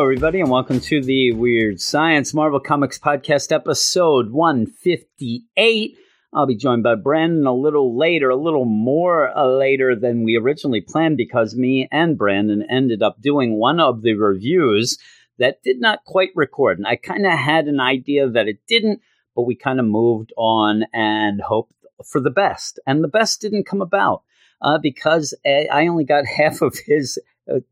Hello, everybody, and welcome to the Weird Science Marvel Comics Podcast, episode 158. I'll be joined by Brandon a little later, a little more uh, later than we originally planned, because me and Brandon ended up doing one of the reviews that did not quite record. And I kind of had an idea that it didn't, but we kind of moved on and hoped for the best. And the best didn't come about uh, because uh, I only got half of his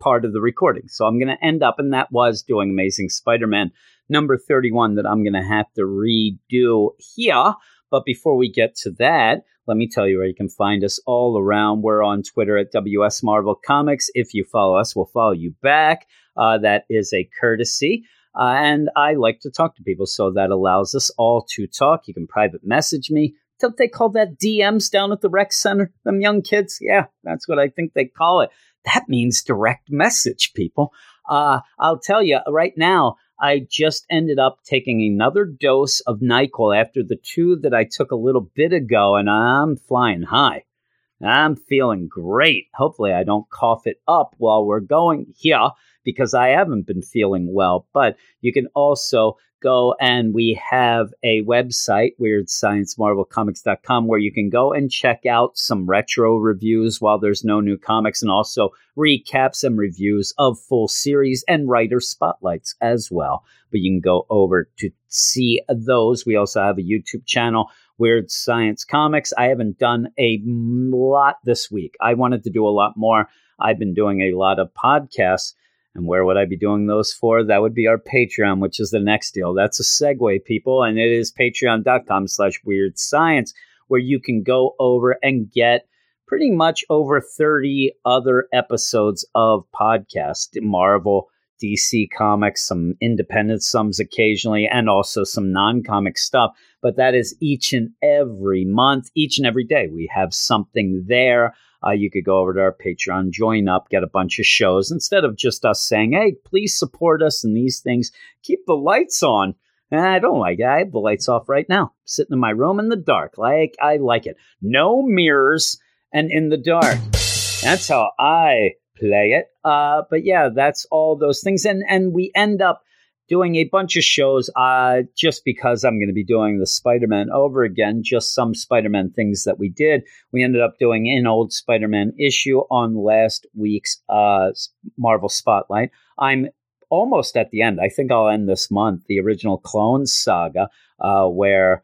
part of the recording. So I'm going to end up, and that was doing Amazing Spider Man number 31 that I'm going to have to redo here. But before we get to that, let me tell you where you can find us all around. We're on Twitter at WS Marvel Comics. If you follow us, we'll follow you back. Uh, that is a courtesy. Uh, and I like to talk to people, so that allows us all to talk. You can private message me. Don't they call that DMs down at the rec center? Them young kids? Yeah, that's what I think they call it. That means direct message, people. Uh, I'll tell you right now, I just ended up taking another dose of NyQuil after the two that I took a little bit ago, and I'm flying high. I'm feeling great. Hopefully, I don't cough it up while we're going here because I haven't been feeling well. But you can also go and we have a website, weirdsciencemarvelcomics.com, where you can go and check out some retro reviews while there's no new comics and also recaps and reviews of full series and writer spotlights as well. But you can go over to see those. We also have a YouTube channel Weird Science Comics. I haven't done a lot this week. I wanted to do a lot more. I've been doing a lot of podcasts. And where would I be doing those for? That would be our Patreon, which is the next deal. That's a segue, people. And it is patreon.com slash weird science, where you can go over and get pretty much over 30 other episodes of podcast Marvel, DC comics, some independent sums occasionally, and also some non comic stuff. But that is each and every month, each and every day. We have something there. Uh, you could go over to our Patreon, join up, get a bunch of shows instead of just us saying, hey, please support us in these things. Keep the lights on. And I don't like it. I have the lights off right now, sitting in my room in the dark. Like I like it. No mirrors and in the dark. That's how I play it. Uh, but yeah, that's all those things. And and we end up doing a bunch of shows uh, just because I'm going to be doing the Spider Man over again, just some Spider Man things that we did. We ended up doing an old Spider Man issue on last week's uh, Marvel Spotlight. I'm almost at the end. I think I'll end this month, the original Clone Saga, uh, where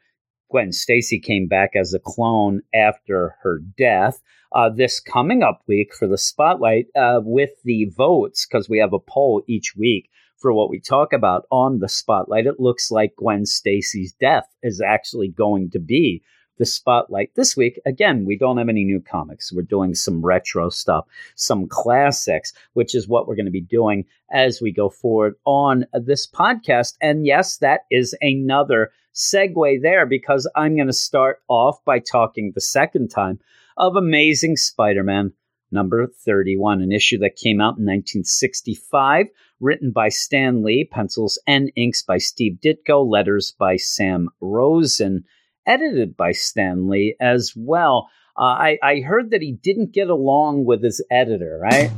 Gwen Stacy came back as a clone after her death. Uh, this coming up week for the spotlight uh, with the votes, because we have a poll each week for what we talk about on the spotlight, it looks like Gwen Stacy's death is actually going to be the spotlight this week. Again, we don't have any new comics. We're doing some retro stuff, some classics, which is what we're going to be doing as we go forward on this podcast. And yes, that is another segue there because I'm going to start off by talking the second time of Amazing Spider Man number 31, an issue that came out in 1965, written by Stan Lee, pencils and inks by Steve Ditko, letters by Sam Rosen, edited by Stan Lee as well. Uh, I, I heard that he didn't get along with his editor, right?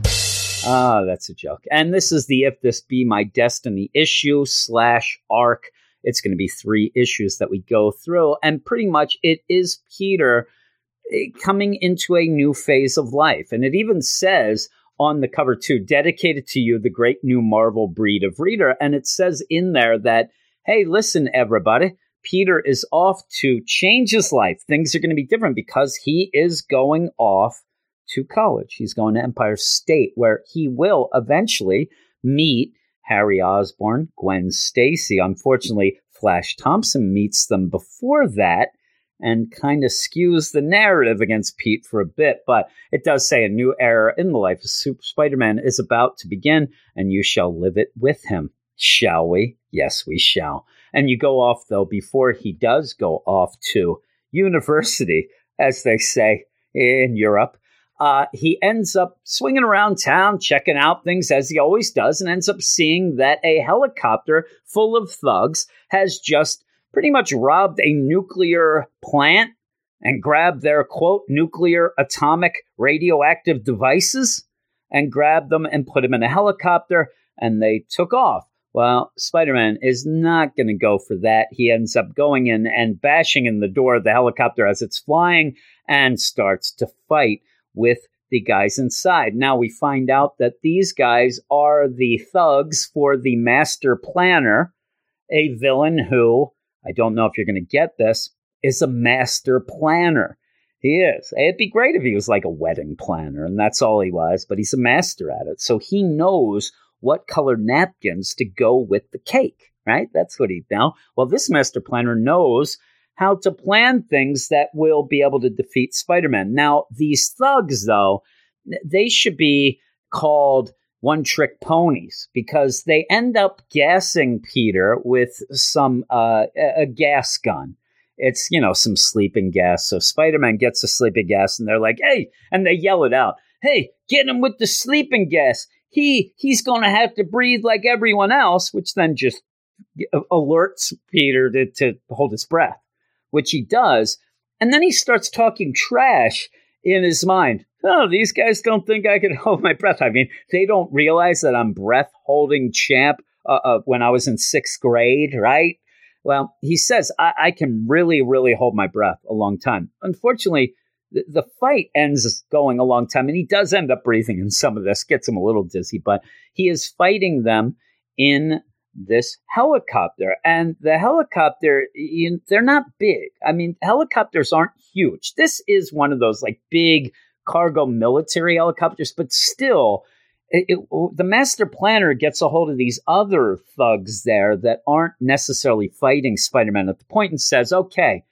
Ah, that's a joke. And this is the If This Be My Destiny issue slash arc. It's going to be three issues that we go through. And pretty much it is Peter eh, coming into a new phase of life. And it even says on the cover, too, dedicated to you, the great new Marvel breed of reader. And it says in there that, hey, listen, everybody, Peter is off to change his life. Things are going to be different because he is going off to college. He's going to Empire State, where he will eventually meet Harry Osborn, Gwen Stacy. Unfortunately, Flash Thompson meets them before that and kind of skews the narrative against Pete for a bit. But it does say a new era in the life of Super Spider Man is about to begin, and you shall live it with him. Shall we? Yes, we shall. And you go off, though, before he does go off to university, as they say in Europe. Uh, he ends up swinging around town, checking out things as he always does, and ends up seeing that a helicopter full of thugs has just pretty much robbed a nuclear plant and grabbed their quote nuclear atomic radioactive devices and grabbed them and put them in a helicopter and they took off. Well, Spider Man is not going to go for that. He ends up going in and bashing in the door of the helicopter as it's flying and starts to fight with the guys inside. Now we find out that these guys are the thugs for the master planner, a villain who, I don't know if you're going to get this, is a master planner. He is. It'd be great if he was like a wedding planner and that's all he was, but he's a master at it. So he knows what color napkins to go with the cake, right? That's what he now. Well, this master planner knows how to plan things that will be able to defeat Spider-Man. Now, these thugs though, they should be called one trick ponies because they end up gassing Peter with some uh, a gas gun. It's you know some sleeping gas. So Spider-Man gets the sleeping gas, and they're like, "Hey!" and they yell it out, "Hey, get him with the sleeping gas! he he's going to have to breathe like everyone else, which then just alerts Peter to, to hold his breath, which he does. And then he starts talking trash in his mind. Oh, these guys don't think I can hold my breath. I mean, they don't realize that I'm breath holding champ uh, uh, when I was in sixth grade, right? Well, he says I, I can really, really hold my breath a long time. Unfortunately, the, fight ends going a long time, and he does end up breathing in some of this, gets him a little dizzy, but he is fighting them in this helicopter. And the helicopter, you, they're not big. I mean, helicopters aren't huge. This is one of those like big cargo military helicopters, but still, it, it, the master planner gets a hold of these other thugs there that aren't necessarily fighting Spider Man at the point and says, okay,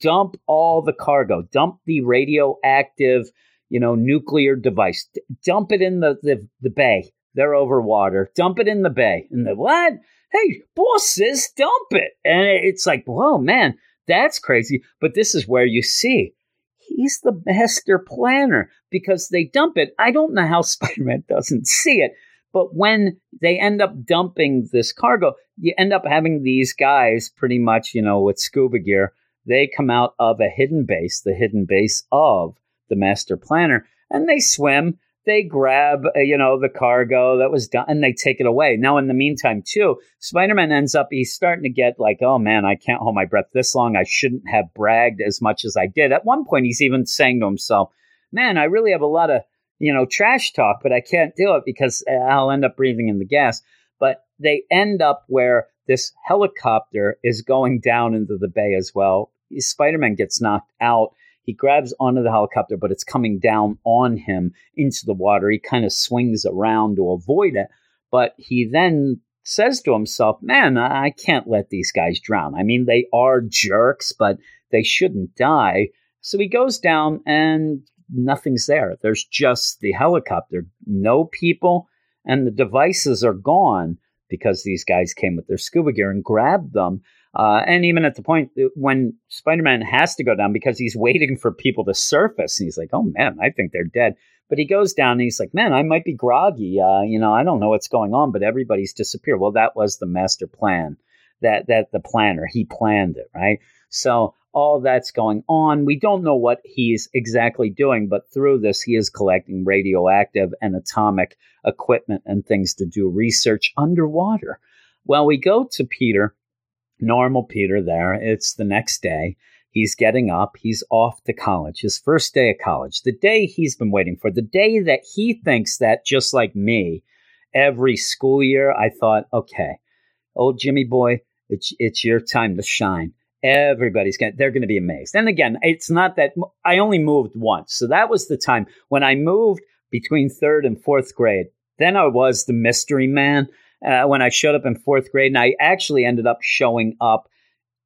dump all the cargo, dump the radioactive, you know, nuclear device, D- dump it in the, the, the bay. They're over water. Dump it in the bay. And the what? Hey, boss says dump it. And it's like, whoa, man, that's crazy. But this is where you see he's the master planner because they dump it. I don't know how Spider Man doesn't see it. But when they end up dumping this cargo, you end up having these guys pretty much, you know, with scuba gear they come out of a hidden base, the hidden base of the master planner, and they swim. They grab, uh, you know, the cargo that was done, and they take it away. Now, in the meantime, too, Spider-Man ends up. He's starting to get like, oh man, I can't hold my breath this long. I shouldn't have bragged as much as I did. At one point, he's even saying to himself, "Man, I really have a lot of, you know, trash talk, but I can't do it because uh, I'll end up breathing in the gas." But they end up where this helicopter is going down into the bay as well. Spider Man gets knocked out. He grabs onto the helicopter, but it's coming down on him into the water. He kind of swings around to avoid it, but he then says to himself, Man, I can't let these guys drown. I mean, they are jerks, but they shouldn't die. So he goes down and nothing's there. There's just the helicopter, no people, and the devices are gone because these guys came with their scuba gear and grabbed them. Uh, and even at the point when Spider-Man has to go down because he's waiting for people to surface, and he's like, "Oh man, I think they're dead." But he goes down and he's like, "Man, I might be groggy. Uh, you know, I don't know what's going on, but everybody's disappeared." Well, that was the master plan. That that the planner he planned it, right? So all that's going on. We don't know what he's exactly doing, but through this, he is collecting radioactive and atomic equipment and things to do research underwater. Well, we go to Peter normal Peter there. It's the next day. He's getting up. He's off to college, his first day of college, the day he's been waiting for, the day that he thinks that, just like me, every school year, I thought, okay, old Jimmy boy, it's, it's your time to shine. Everybody's going they're going to be amazed. And again, it's not that I only moved once. So that was the time when I moved between third and fourth grade. Then I was the mystery man uh, when I showed up in fourth grade, and I actually ended up showing up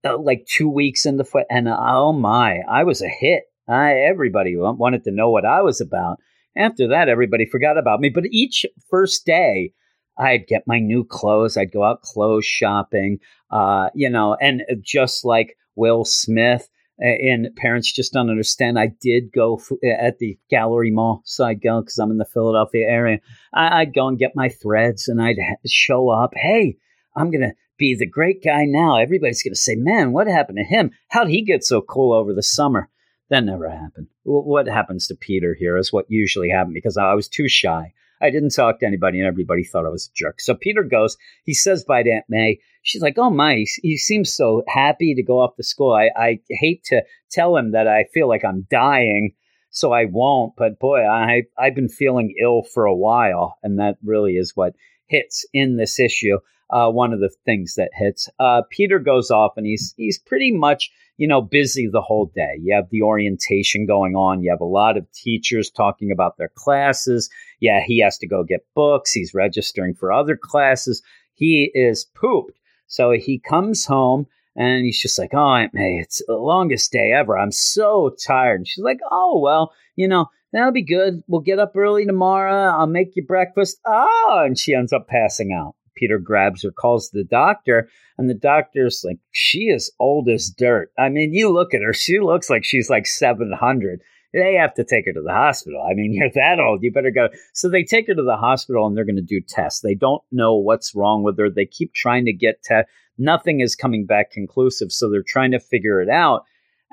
uh, like two weeks in the foot, and uh, oh my, I was a hit. I, everybody wanted to know what I was about. After that, everybody forgot about me. But each first day, I'd get my new clothes. I'd go out clothes shopping, uh, you know, and just like Will Smith and parents just don't understand. I did go f- at the gallery mall, so I'd go because I'm in the Philadelphia area. I- would go and get my threads, and I'd ha- show up. Hey, I'm gonna be the great guy now. Everybody's gonna say, "Man, what happened to him? How'd he get so cool over the summer?" That never happened. W- what happens to Peter here is what usually happened because I was too shy. I didn't talk to anybody, and everybody thought I was a jerk. So Peter goes. He says bye to Aunt May. She's like, "Oh my, he seems so happy to go off to school." I, I hate to tell him that I feel like I'm dying, so I won't. But boy, I I've been feeling ill for a while, and that really is what hits in this issue. Uh, one of the things that hits. Uh, Peter goes off, and he's he's pretty much you know, busy the whole day. You have the orientation going on. You have a lot of teachers talking about their classes. Yeah, he has to go get books. He's registering for other classes. He is pooped. So he comes home and he's just like, Oh, Aunt May, it's the longest day ever. I'm so tired. And she's like, Oh, well, you know, that'll be good. We'll get up early tomorrow. I'll make you breakfast. Oh, and she ends up passing out. Peter grabs her, calls the doctor, and the doctor's like, she is old as dirt. I mean, you look at her, she looks like she's like 700. They have to take her to the hospital. I mean, you're that old, you better go. So they take her to the hospital and they're going to do tests. They don't know what's wrong with her. They keep trying to get tests. Nothing is coming back conclusive. So they're trying to figure it out.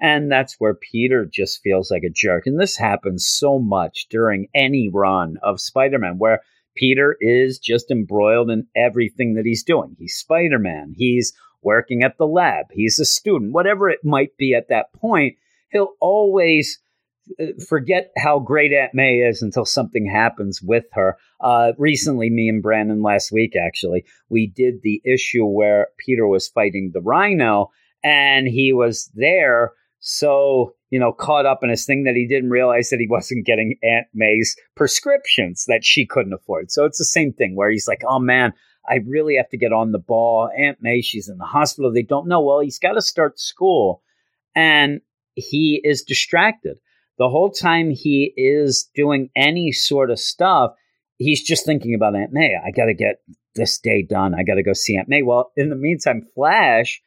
And that's where Peter just feels like a jerk. And this happens so much during any run of Spider Man, where Peter is just embroiled in everything that he's doing. He's Spider Man. He's working at the lab. He's a student. Whatever it might be at that point, he'll always uh, forget how great Aunt May is until something happens with her. Uh, recently, me and Brandon last week, actually, we did the issue where Peter was fighting the rhino and he was there so, you know, caught up in his thing that he didn't realize that he wasn't getting Aunt May's prescriptions that she couldn't afford. So it's the same thing where he's like, oh man, I really have to get on the ball. Aunt May, she's in the hospital. They don't know. Well, he's got to start school. And he is distracted. The whole time he is doing any sort of stuff, he's just thinking about Aunt May. I got to get this day done. I got to go see Aunt May. Well, in the meantime, Flash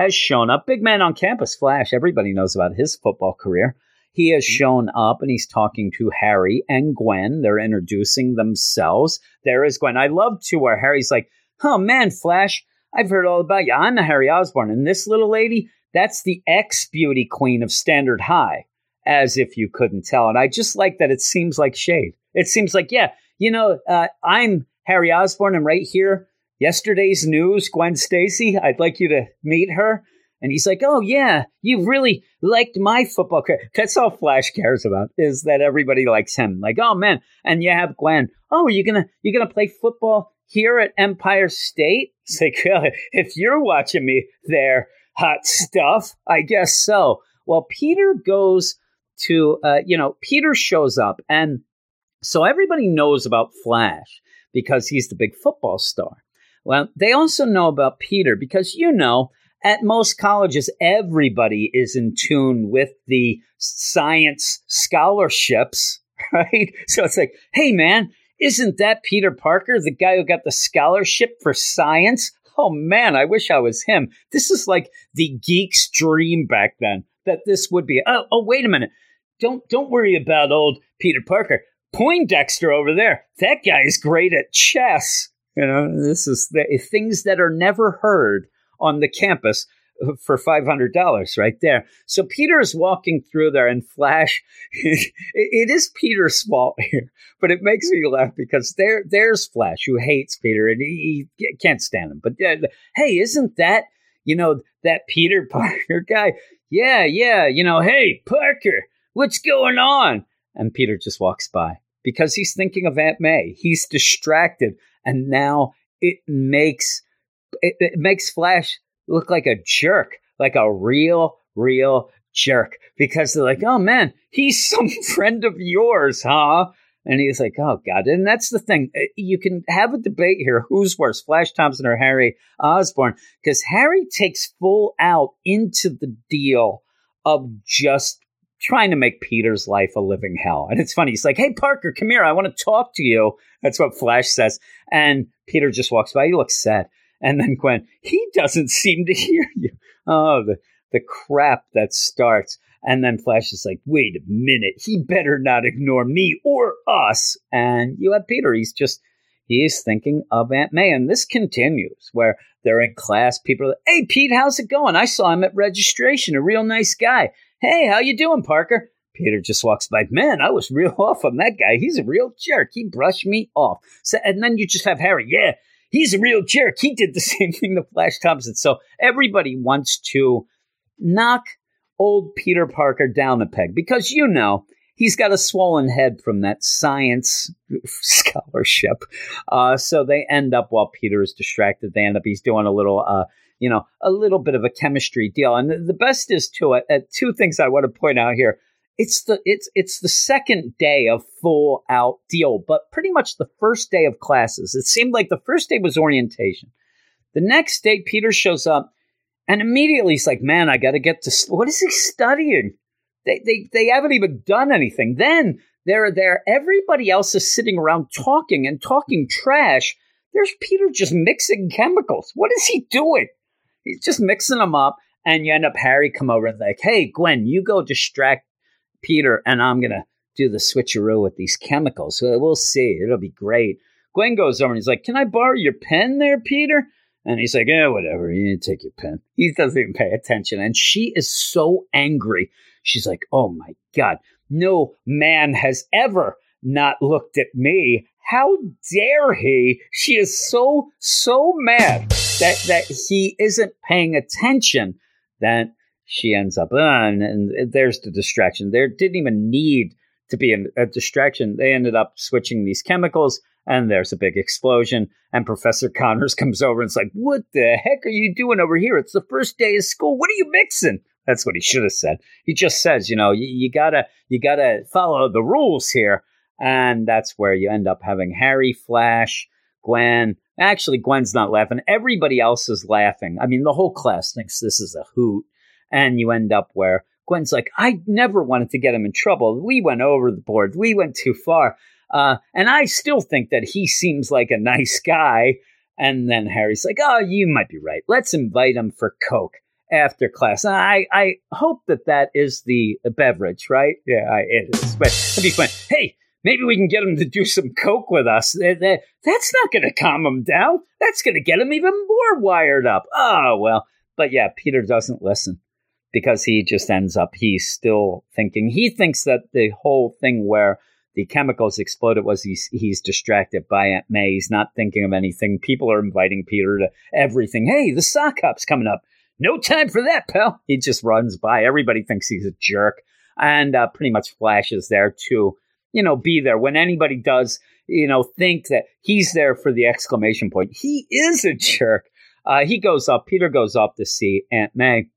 has shown up. Big man on campus, Flash. Everybody knows about his football career. He has mm-hmm. shown up and he's talking to Harry and Gwen. They're introducing themselves. There is Gwen. I love to where Harry's like, "Oh man, Flash, I've heard all about you. I'm a Harry Osborn. and this little lady, that's the ex beauty queen of Standard High." As if you couldn't tell. And I just like that it seems like shade. It seems like, yeah, you know, uh, I'm Harry Osborn, and right here yesterday's news, Gwen Stacy. I'd like you to meet her. And he's like, "Oh yeah, you really liked my football career." That's all Flash cares about is that everybody likes him. Like, oh man, and you have Gwen. Oh, you gonna you gonna play football here at Empire State? It's like, if you're watching me there, hot stuff. I guess so. Well, Peter goes to, uh, you know, Peter shows up, and so everybody knows about Flash because he's the big football star. Well, they also know about Peter because, you know, at most colleges, everybody is in tune with the science scholarships, right? So it's like, hey, man, isn't that Peter Parker, the guy who got the scholarship for science? Oh man, I wish I was him. This is like the geek's dream back then that this would be. Oh, oh, wait a minute. Don't don't worry about old Peter Parker. Poindexter over there. That guy is great at chess. You know, this is the, things that are never heard on the campus for $500 right there. So Peter is walking through there and Flash, it, it is Peter's fault here, but it makes me laugh because there, there's Flash who hates Peter and he, he can't stand him. But uh, hey, isn't that, you know, that Peter Parker guy? Yeah, yeah, you know, hey, Parker, what's going on? And Peter just walks by because he's thinking of Aunt May. He's distracted and now it makes it, it makes Flash look like a jerk, like a real, real jerk, because they're like, "Oh man, he's some friend of yours, huh?" And he's like, "Oh God!" And that's the thing. Uh, you can have a debate here: who's worse, Flash Thompson or Harry Osborn? Because Harry takes full out into the deal of just trying to make Peter's life a living hell. And it's funny. He's like, "Hey, Parker, come here. I want to talk to you." That's what Flash says. And Peter just walks by. He looks sad. And then Gwen, he doesn't seem to hear you. Oh, the the crap that starts. And then Flash is like, wait a minute, he better not ignore me or us. And you have Peter, he's just, he's thinking of Aunt May. And this continues where they're in class, people are like, hey, Pete, how's it going? I saw him at registration, a real nice guy. Hey, how you doing, Parker? Peter just walks by. Man, I was real off on that guy. He's a real jerk. He brushed me off. So, and then you just have Harry. Yeah, he's a real jerk. He did the same thing to Flash Thompson. So everybody wants to knock old Peter Parker down a peg because you know he's got a swollen head from that science scholarship. Uh, so they end up while Peter is distracted. They end up he's doing a little, uh, you know, a little bit of a chemistry deal. And the, best is too. Uh, two things I want to point out here. It's the it's it's the second day of full out deal, but pretty much the first day of classes. It seemed like the first day was orientation. The next day, Peter shows up and immediately he's like, man, I got to get to, what is he studying? They, they, they haven't even done anything. Then they're there. Everybody else is sitting around talking and talking trash. There's Peter just mixing chemicals. What is he doing? He's just mixing them up. And you end up Harry come over and like, hey, Gwen, you go distract Peter and I'm to do the switcheroo with these chemicals. So We'll see. It'll be great. Gwen goes over and he's like, can I borrow your pen there, Peter? And he's like, yeah, whatever. You take your pen. He doesn't even pay attention. And she is so angry. She's like, oh my God, no man has ever not looked at me. How dare he? She is so, so mad that, that he isn't paying attention that she ends up uh, on. And there's the distraction. There didn't even need to be a, distraction. They ended up switching these chemicals and there's a big explosion. And Professor Connors comes over and it's like, What the heck are you doing over here? It's the first day of school. What are you mixing? That's what he should have said. He just says, you know, you, you gotta you gotta follow the rules here. And that's where you end up having Harry, Flash, Gwen. Actually, Gwen's not laughing. Everybody else is laughing. I mean, the whole class thinks this is a hoot. And you end up where Gwen's like, I never wanted to get him in trouble. We went over the board. We went too far. Uh, and I still think that he seems like a nice guy. And then Harry's like, "Oh, you might be right. Let's invite him for Coke after class." I I hope that that is the beverage, right? Yeah, I, it is. But it'd be fun. Hey, maybe we can get him to do some Coke with us. That's not going to calm him down. That's going to get him even more wired up. Oh well. But yeah, Peter doesn't listen because he just ends up. He's still thinking. He thinks that the whole thing where the chemicals exploded was he's he's distracted by Aunt May. He's not thinking of anything. People are inviting Peter to everything. Hey, the sock hop's coming up. No time for that, pal. He just runs by. Everybody thinks he's a jerk, and uh, pretty much flashes there to you know be there when anybody does you know think that he's there for the exclamation point. He is a jerk. Uh, he goes up. Peter goes up to see Aunt May,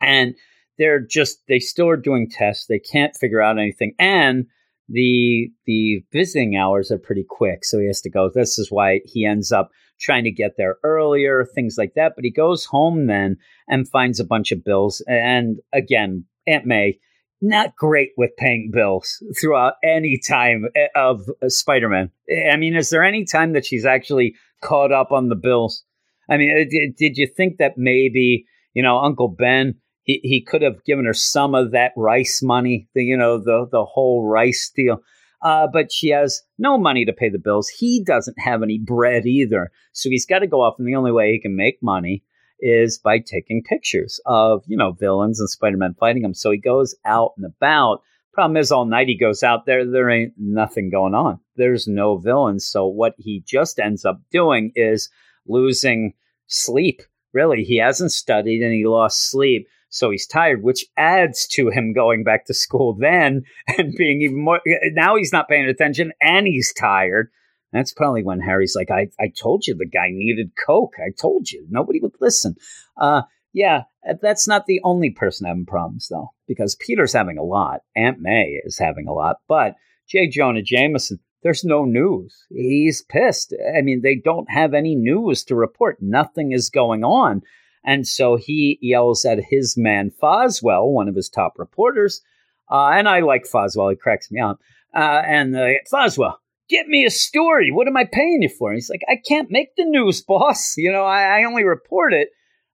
and they're just they still are doing tests. They can't figure out anything, and the the visiting hours are pretty quick, so he has to go. This is why he ends up trying to get there earlier, things like that. But he goes home then and finds a bunch of bills. And again, Aunt May, not great with paying bills throughout any time eh, of Spider Man. I mean, is there any time that she's actually caught up on the bills? I mean, uh, did, did you think that maybe, you know, Uncle Ben he, he could have given her some of that rice money, the, you know, the, the whole rice deal. Uh, but she has no money to pay the bills. He doesn't have any bread either. So he's got to go off, and the only way he can make money is by taking pictures of, you know, villains and Spider Man fighting them. So he goes out and about. Problem is, all night he goes out there, there ain't nothing going on. There's no villains. So what he just ends up doing is losing sleep. Really, he hasn't studied and he lost sleep so he's tired, which adds to him going back to school then and being even more. Now he's not paying attention and he's tired. That's probably when Harry's like, I, I told you the guy needed Coke. I told you. Nobody would listen. Uh, yeah, that's not the only person having problems, though, because Peter's having a lot. Aunt May is having a lot. But J. Jonah Jameson, there's no news. He's pissed. I mean, they don't have any news to report. Nothing is going on. And so he yells at his man, Foswell, one of his top reporters, Uh, and I like Foswell; he cracks me up. Uh, and uh, Foswell, get me a story. What am I paying you for? And he's like, I can't make the news, boss. You know, I, I only report it.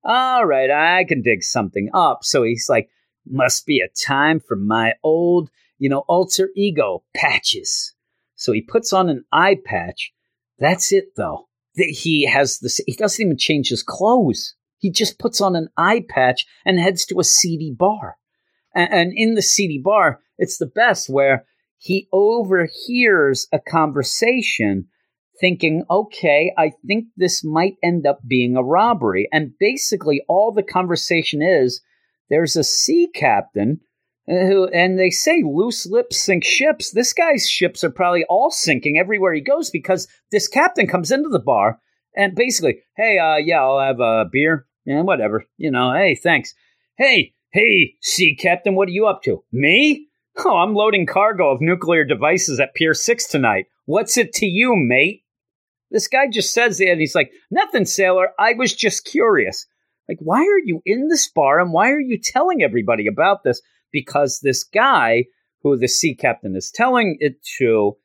All right, I can dig something up. So he's like, must be a time for my old, you know, alter ego patches. So he puts on an eye patch. That's it, though. He has this. He doesn't even change his clothes. He just puts on an eye patch and heads to a seedy bar. And, in the seedy bar, it's the best where he overhears a conversation thinking, okay, I think this might end up being a robbery. And basically, all the conversation is there's a sea captain who, and they say loose lips sink ships. This guy's ships are probably all sinking everywhere he goes because this captain comes into the bar and basically, hey, uh, yeah, I'll have a beer and whatever, you know, hey, thanks. Hey, hey, sea captain, what are you up to? Me? Oh, I'm loading cargo of nuclear devices at Pier 6 tonight. What's it to you, mate? This guy just says it, and he's like, Nothing, sailor. I was just curious. Like, why are you in this bar and why are you telling everybody about this? Because this guy who the sea captain is telling it to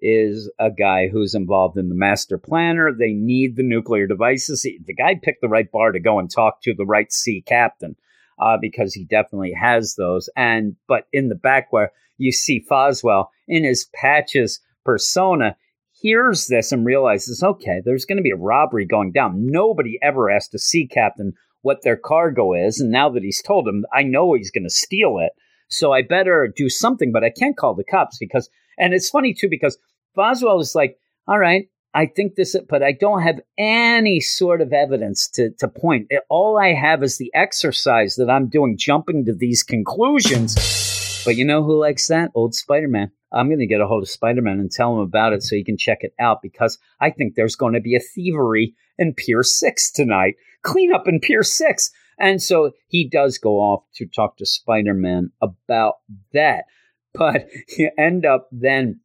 is a guy who's involved in the master planner. They need the nuclear devices. The guy picked the right bar to go and talk to the right sea captain uh, because he definitely has those. And but in the back where you see Foswell in his patches persona hears this and realizes, okay, there's going to be a robbery going down. Nobody ever asked a sea captain what their cargo is, and now that he's told him, I know he's going to steal it. So I better do something, but I can't call the cops because, and it's funny too because Foswell is like, all right, I think this, but I don't have any sort of evidence to, to point. All I have is the exercise that I'm doing, jumping to these conclusions. But you know who likes that? Old Spider Man. I'm going to get a hold of Spider Man and tell him about it so he can check it out because I think there's going to be a thievery in Pier 6 tonight. Clean up in Pier 6. And so he does go off to talk to Spider Man about that. But you end up then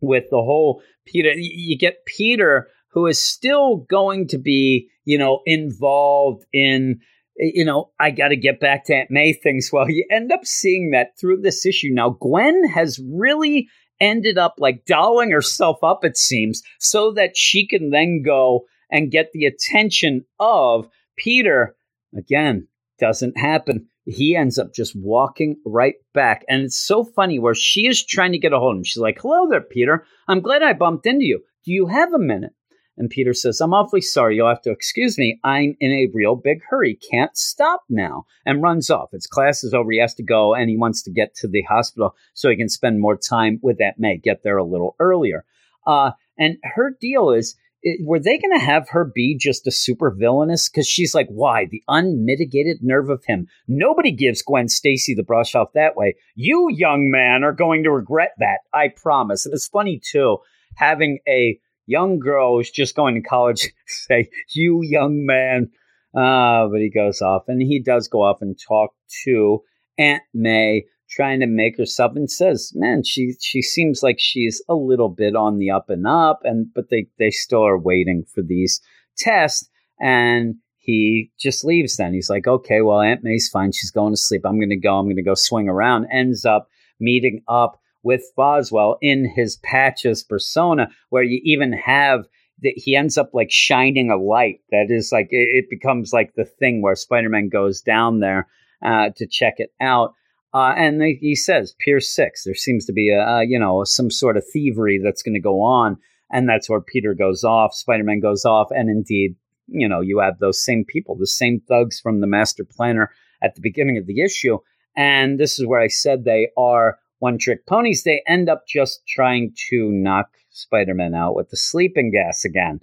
with the whole Peter. You get Peter, who is still going to be, you know, involved in, you know, I got to get back to Aunt May things. Well, you end up seeing that through this issue. Now, Gwen has really ended up like dolling herself up, it seems, so that she can then go and get the attention of Peter. Again, doesn't happen he ends up just walking right back. And it's so funny where she is trying to get a hold of him. She's like, Hello there, Peter. I'm glad I bumped into you. Do you have a minute? And Peter says, I'm awfully sorry. You'll have to excuse me. I'm in a real big hurry. Can't stop now. And runs off. His class is over. He has to go and he wants to get to the hospital so he can spend more time with Aunt May, get there a little earlier. Uh, and her deal is were they going to have her be just a super villainous? Because she's like, why? The unmitigated nerve of him. Nobody gives Gwen Stacy the brush off that way. You, young man, are going to regret that. I promise. And it's funny, too, having a young girl who's just going to college say, you, young man. Uh, but he goes off and he does go off and talk to Aunt May trying to make herself and says, "Man, she she seems like she's a little bit on the up and up." And but they they still are waiting for these tests, and he just leaves. Then he's like, "Okay, well, Aunt May's fine. She's going to sleep. I'm going to go. I'm going to go swing around." Ends up meeting up with Foswell in his patches persona, where you even have that he ends up like shining a light that is like it, becomes like the thing where Spider-Man goes down there uh, to check it out uh, and they, he says, Pier 6, there seems to be a, a you know, some sort of thievery that's going to go on. And that's where Peter goes off, Spider Man goes off. And indeed, you know, you have those same people, the same thugs from the master planner at the beginning of the issue. And this is where I said they are one trick ponies. They end up just trying to knock Spider Man out with the sleeping gas again.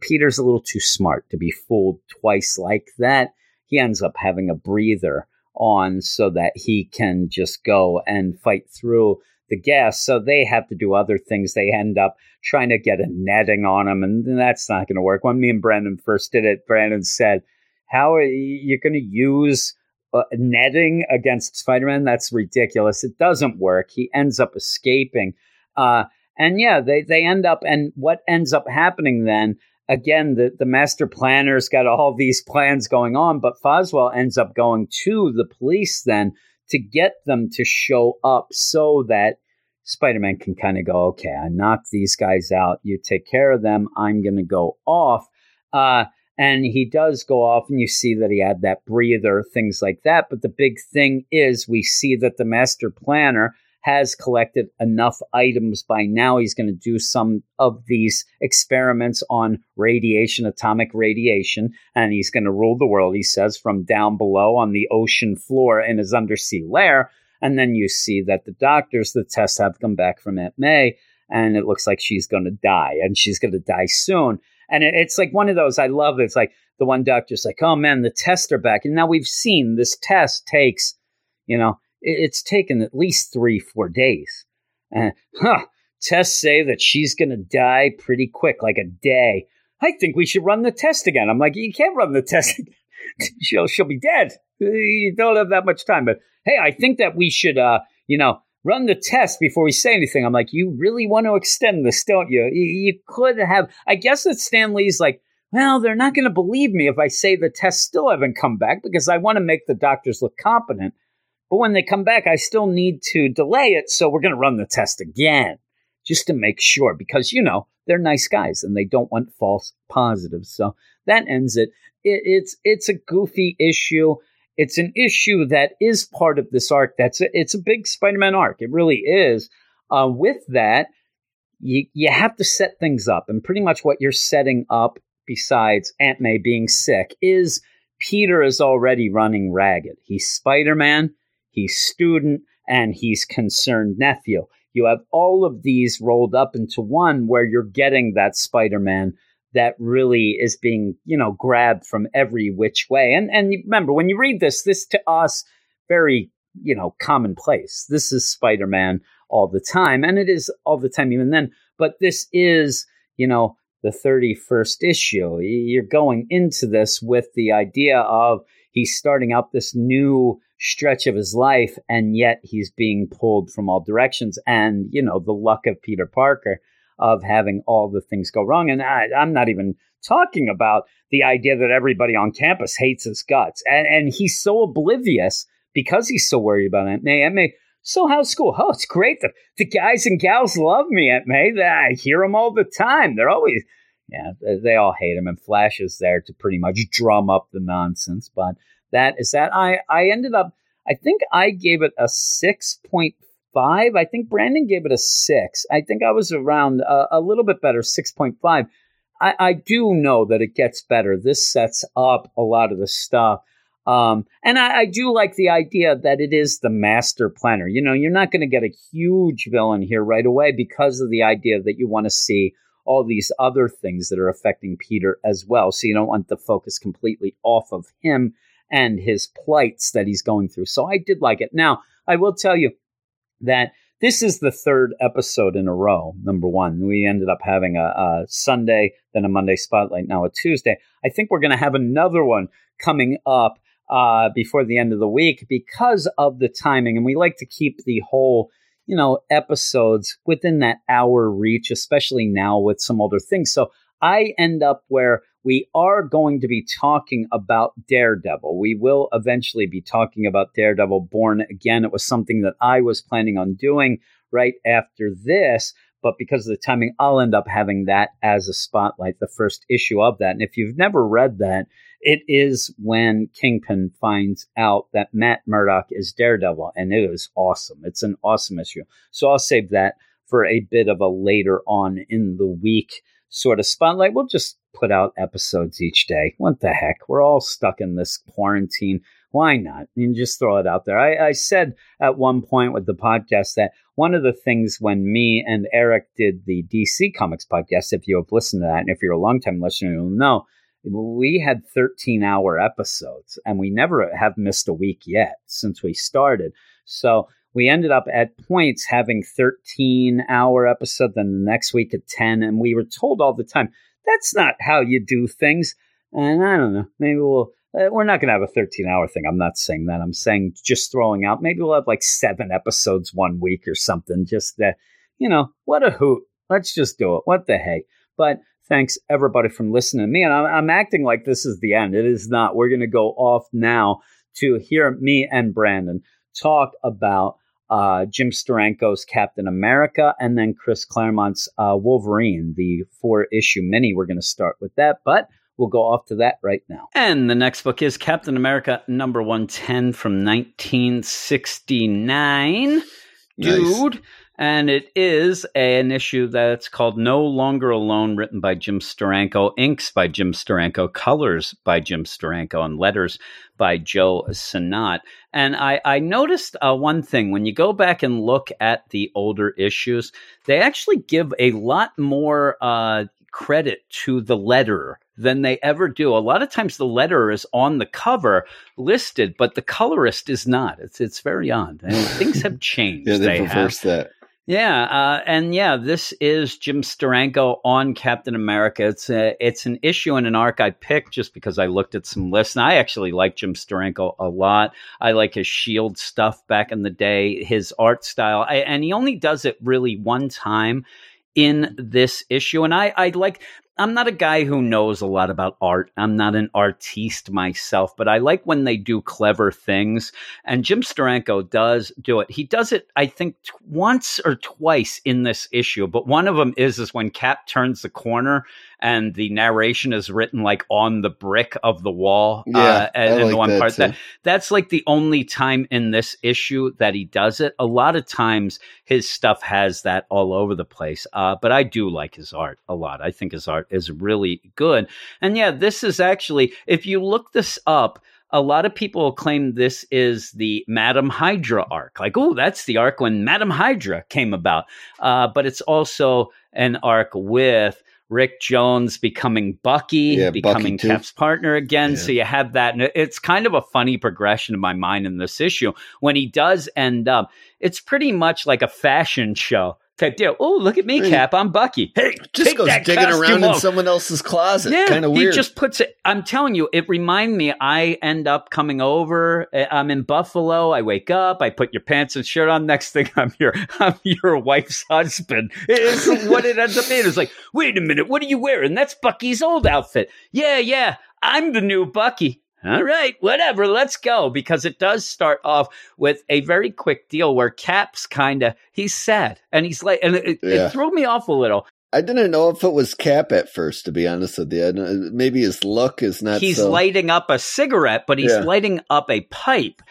Peter's a little too smart to be fooled twice like that. He ends up having a breather on so that he can just go and fight through the gas. So they have to do other things. They end up trying to get a netting on him, and that's not going to work. When me and Brandon first did it, Brandon said, How are you going to use uh, netting against Spider Man? That's ridiculous. It doesn't work. He ends up escaping. Uh, and yeah, they, they end up, and what ends up happening then again, the, the master planner's got all these plans going on, but Foswell ends up going to the police then to get them to show up so that Spider-Man can kind of go, okay, I knocked these guys out. You take care of them. I'm going to go off. Uh, and he does go off, and you see that he had that breather, things like that. But the big thing is, we see that the master planner has collected enough items by now. He's going to do some of these experiments on radiation, atomic radiation, and he's going to rule the world, he says, from down below on the ocean floor in his undersea lair. And then you see that the doctors, the tests have come back from Aunt May, and it looks like she's going to die, and she's going to die soon. And it's like one of those, I love it. It's like the one doctor's like, oh man, the tests are back. And now we've seen this test takes, you know, it's taken at least three, four days. And, huh, tests say that she's going to die pretty quick, like a day. I think we should run the test again. I'm like, you can't run the test. she'll, she'll be dead. You don't have that much time. But hey, I think that we should, uh, you know, run the test before we say anything. I'm like, you really want to extend this, don't you? You, could have. I guess that Stan Lee's like, well, they're not going to believe me if I say the tests still haven't come back because I want to make the doctors look competent. But when they come back, I still need to delay it. So we're going to run the test again just to make sure because, you know, they're nice guys and they don't want false positives. So that ends it. it it's, it's a goofy issue. It's an issue that is part of this arc. That's a, it's a big Spider-Man arc. It really is. Uh, with that, you you have to set things up, and pretty much what you're setting up, besides Aunt May being sick, is Peter is already running ragged. He's Spider-Man, he's student, and he's concerned nephew. You have all of these rolled up into one where you're getting that Spider-Man that really is being, you know, grabbed from every which way. And and remember, when you read this, this to us very, you know, commonplace. This is Spider-Man all the time, and it is all the time even then. But this is, you know, the 31st issue. You're going into this with the idea of he's starting out this new stretch of his life, and yet he's being pulled from all directions. And, you know, the luck of Peter Parker of having all the things go wrong. And I, am not even talking about the idea that everybody on campus hates his guts. And, and he's so oblivious because he's so worried about Aunt May. Aunt May, so how's school? Oh, it's great. The, the guys and gals love me, Aunt May. I hear them all the time. They're always, yeah, they all hate him. And Flash is there to pretty much drum up the nonsense. But that is that. I, I ended up, I think I gave it a 6.5. I think Brandon gave it a six. I think I was around a, a little bit better, 6.5. I, I do know that it gets better. This sets up a lot of the stuff. Um, and I, I, do like the idea that it is the master planner. You know, you're not going to get a huge villain here right away because of the idea that you want to see all these other things that are affecting Peter as well. So you don't want the focus completely off of him and his plights that he's going through. So I did like it. Now, I will tell you, that this is the third episode in a row. Number one, we ended up having a, a Sunday, then a Monday spotlight, now a Tuesday. I think we're going to have another one coming up uh, before the end of the week because of the timing, and we like to keep the whole you know episodes within that hour reach, especially now with some older things. So I end up where we are going to be talking about Daredevil. We will eventually be talking about Daredevil Born Again. It was something that I was planning on doing right after this, but because of the timing, I'll end up having that as a spotlight, the first issue of that. And if you've never read that, it is when Kingpin finds out that Matt Murdock is Daredevil, and it is awesome. It's an awesome issue. So I'll save that for a bit of a later on in the week sort of spotlight. We'll just put out episodes each day. What the heck? We're all stuck in this quarantine. Why not? And just throw it out there. I, I said at one point with the podcast that one of the things when me and Eric did the DC Comics podcast, if you have listened to that, and if you're a longtime listener, you'll know we had 13 hour episodes and we never have missed a week yet since we started. So we ended up at points having 13 hour episode, then the next week at 10. And we were told all the time, that's not how you do things. And I don't know, maybe we'll, uh, we're not going to have a 13 hour thing. I'm not saying that. I'm saying just throwing out, maybe we'll have like seven episodes one week or something. Just that, you know, what a hoot. Let's just do it. What the hey. But thanks everybody from listening to me. And I'm, I'm acting like this is the end. It is not. We're going to go off now to hear me and Brandon talk about uh, Jim Steranko's Captain America and then Chris Claremont's uh, Wolverine, the four issue mini. We're going to start with that, but we'll go off to that right now. And the next book is Captain America number 110 from 1969. Dude. And it is an issue that's called No Longer Alone, written by Jim Steranko, inks by Jim Steranko, colors by Jim Steranko, and letters by Joe Sinnott. And I, I noticed uh, one thing when you go back and look at the older issues, they actually give a lot more uh, credit to the letterer than they ever do. A lot of times the letterer is on the cover listed, but the colorist is not. It's it's very odd. And things have changed. yeah, they, they reversed have. that. Yeah, uh, and yeah, this is Jim Steranko on Captain America. It's a, it's an issue and an arc I picked just because I looked at some lists, and I actually like Jim Steranko a lot. I like his Shield stuff back in the day, his art style, I, and he only does it really one time in this issue. And I, I like I'm not a guy who knows a lot about art. I'm not an artiste myself, but I like when they do clever things. And Jim Steranko does do it. He does it, I think, t- once or twice in this issue. But one of them is is when Cap turns the corner and the narration is written like on the brick of the wall. Yeah, uh, I and in the like one that part too. that that's like the only time in this issue that he does it. A lot of times his stuff has that all over the place. Uh, but I do like his art a lot. I think his art is really good. And yeah, this is actually, if you look this up, a lot of people claim this is the Madam Hydra arc. Like, oh, that's the arc when Madam Hydra came about. Uh, but it's also an arc with Rick Jones becoming Bucky, Yeah, becoming too. Cap's partner again. Yeah. So you have that. And it's kind of a funny progression in my mind in this issue. When he does end up, it's pretty much like a fashion show type deal. Oh, look at me. Cap. I'm Bucky. Hey, Just goes digging around in someone else's closet. Yeah, kind of he just puts it. I'm telling you, it remind me. I end up coming over. uh, I'm in Buffalo. I wake up. I put your pants and shirt on. Next thing, I'm your I'm your wife's husband. It's what it ends up being. It's like, wait a minute, what are you wearing? That's Bucky's old outfit. Yeah, yeah, I'm the new Bucky. All right, whatever, let's go. Because it does start off with a very quick deal where Cap's kind of he's sad and he's like, and it, Yeah. it threw me off a little. I didn't know if it was Cap at first, to be honest with you. Maybe his look is not. he's so, lighting up a cigarette, but he's Yeah. lighting up a pipe.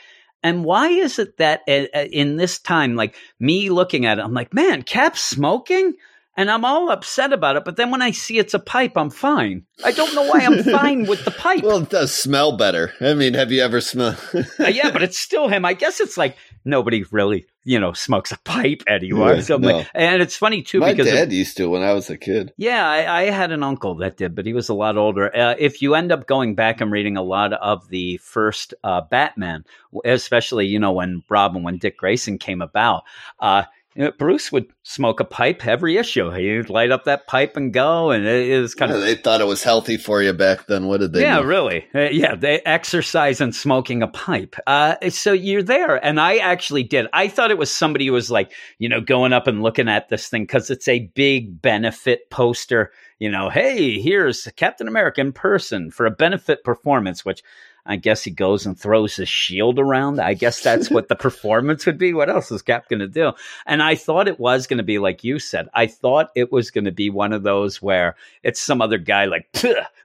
And why is it that uh, uh, in this time, like me looking at it, I'm like, man, Cap's smoking? And I'm all upset about it. But then when I see it's a pipe, I'm fine. I don't know why I'm fine with the pipe. Well, it does smell better. I mean, have you ever smelled? Uh, yeah, but it's still him. I guess it's like nobody really, you know, smokes a pipe anymore. Yeah, so no. like, and it's funny too My because of- dad used to when I was a kid. Yeah, I, I had an uncle that did, but he was a lot older. Uh, if you end up going back and reading a lot of the first uh, Batman, especially you know when Robin, when Dick Grayson came about, uh, you know, Bruce would smoke a pipe every issue. He'd light up that pipe and go, and it, it was kind Yeah, of they thought it was healthy for you back then. What did they? yeah, know? really. Uh, yeah, they exercise and smoking a pipe. Uh, so you're there. And I actually did. I thought it was somebody who was like, you know, going up and looking at this thing because it's a big benefit poster. You know, hey, here's Captain America in person for a benefit performance, which I guess he goes and throws his shield around. I guess that's what the performance would be. What else is Cap going to do? And I thought it was going to be like you said. I thought it was going to be one of those where it's some other guy like